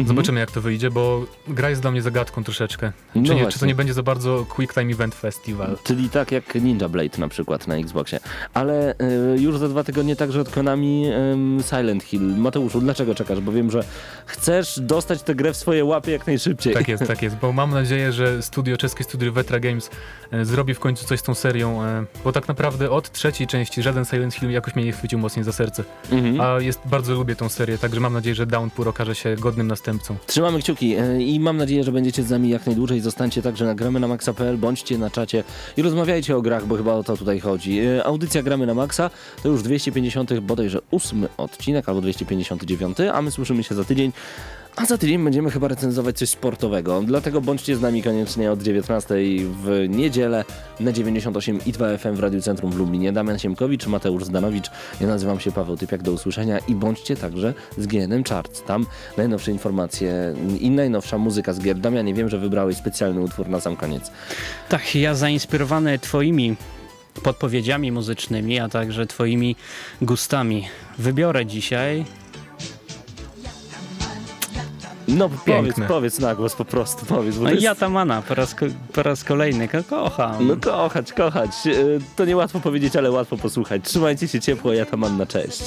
Speaker 4: Mhm.
Speaker 6: Zobaczymy jak to wyjdzie, bo gra jest dla mnie zagadką troszeczkę.
Speaker 4: No
Speaker 6: czy, nie, czy to nie będzie za bardzo Quick Time Event Festival?
Speaker 4: Czyli tak jak Ninja Blade na przykład na Xboxie. Ale e, już za dwa tygodnie także od Konami em, Silent Hill. Mateuszu, dlaczego czekasz? Bo wiem, że chcesz dostać tę grę w swoje łapy jak najszybciej.
Speaker 6: Tak jest, tak jest, bo mam nadzieję, że studio, czeskie studio Vetra Games e, zrobi w końcu coś z tą serią, e, bo tak naprawdę od trzeciej części żaden Silent Hill jakoś mnie nie chwycił mocniej za serce.
Speaker 4: Mhm.
Speaker 6: A jest, bardzo lubię tą serię, także mam nadzieję, że Downpour okaże się godnym następcą.
Speaker 4: Trzymamy kciuki e, i mam nadzieję, że będziecie z nami jak najdłużej. Zostańcie także na gramy na maxa.pl, bądźcie na czacie i rozmawiajcie o grach, bo chyba o to tutaj chodzi. E, Audycja Gramy na Maxa to już 250 bodajże ósmy odcinek albo 259, a my słyszymy się za tydzień. A za tydzień będziemy chyba recenzować coś sportowego, dlatego bądźcie z nami koniecznie od 19 w niedzielę na 98 i 2 FM w Radiu Centrum w Lublinie. Damian Siemkowicz, Mateusz Zdanowicz, ja nazywam się Paweł Typiak, do usłyszenia i bądźcie także z GNM Charts. Tam najnowsze informacje i najnowsza muzyka z gier. Damianie, wiem, że wybrałeś specjalny utwór na sam koniec.
Speaker 5: Tak, ja zainspirowany twoimi podpowiedziami muzycznymi, a także twoimi gustami wybiorę dzisiaj
Speaker 4: No powiedz,
Speaker 6: Piękne.
Speaker 4: powiedz na głos po prostu, powiedz. Bo
Speaker 5: no,
Speaker 4: jest...
Speaker 5: Yatamana po raz, po raz kolejny, ko kocham.
Speaker 4: No kochać, kochać. E, To niełatwo powiedzieć, ale łatwo posłuchać. Trzymajcie się ciepło, ja tam mam na cześć.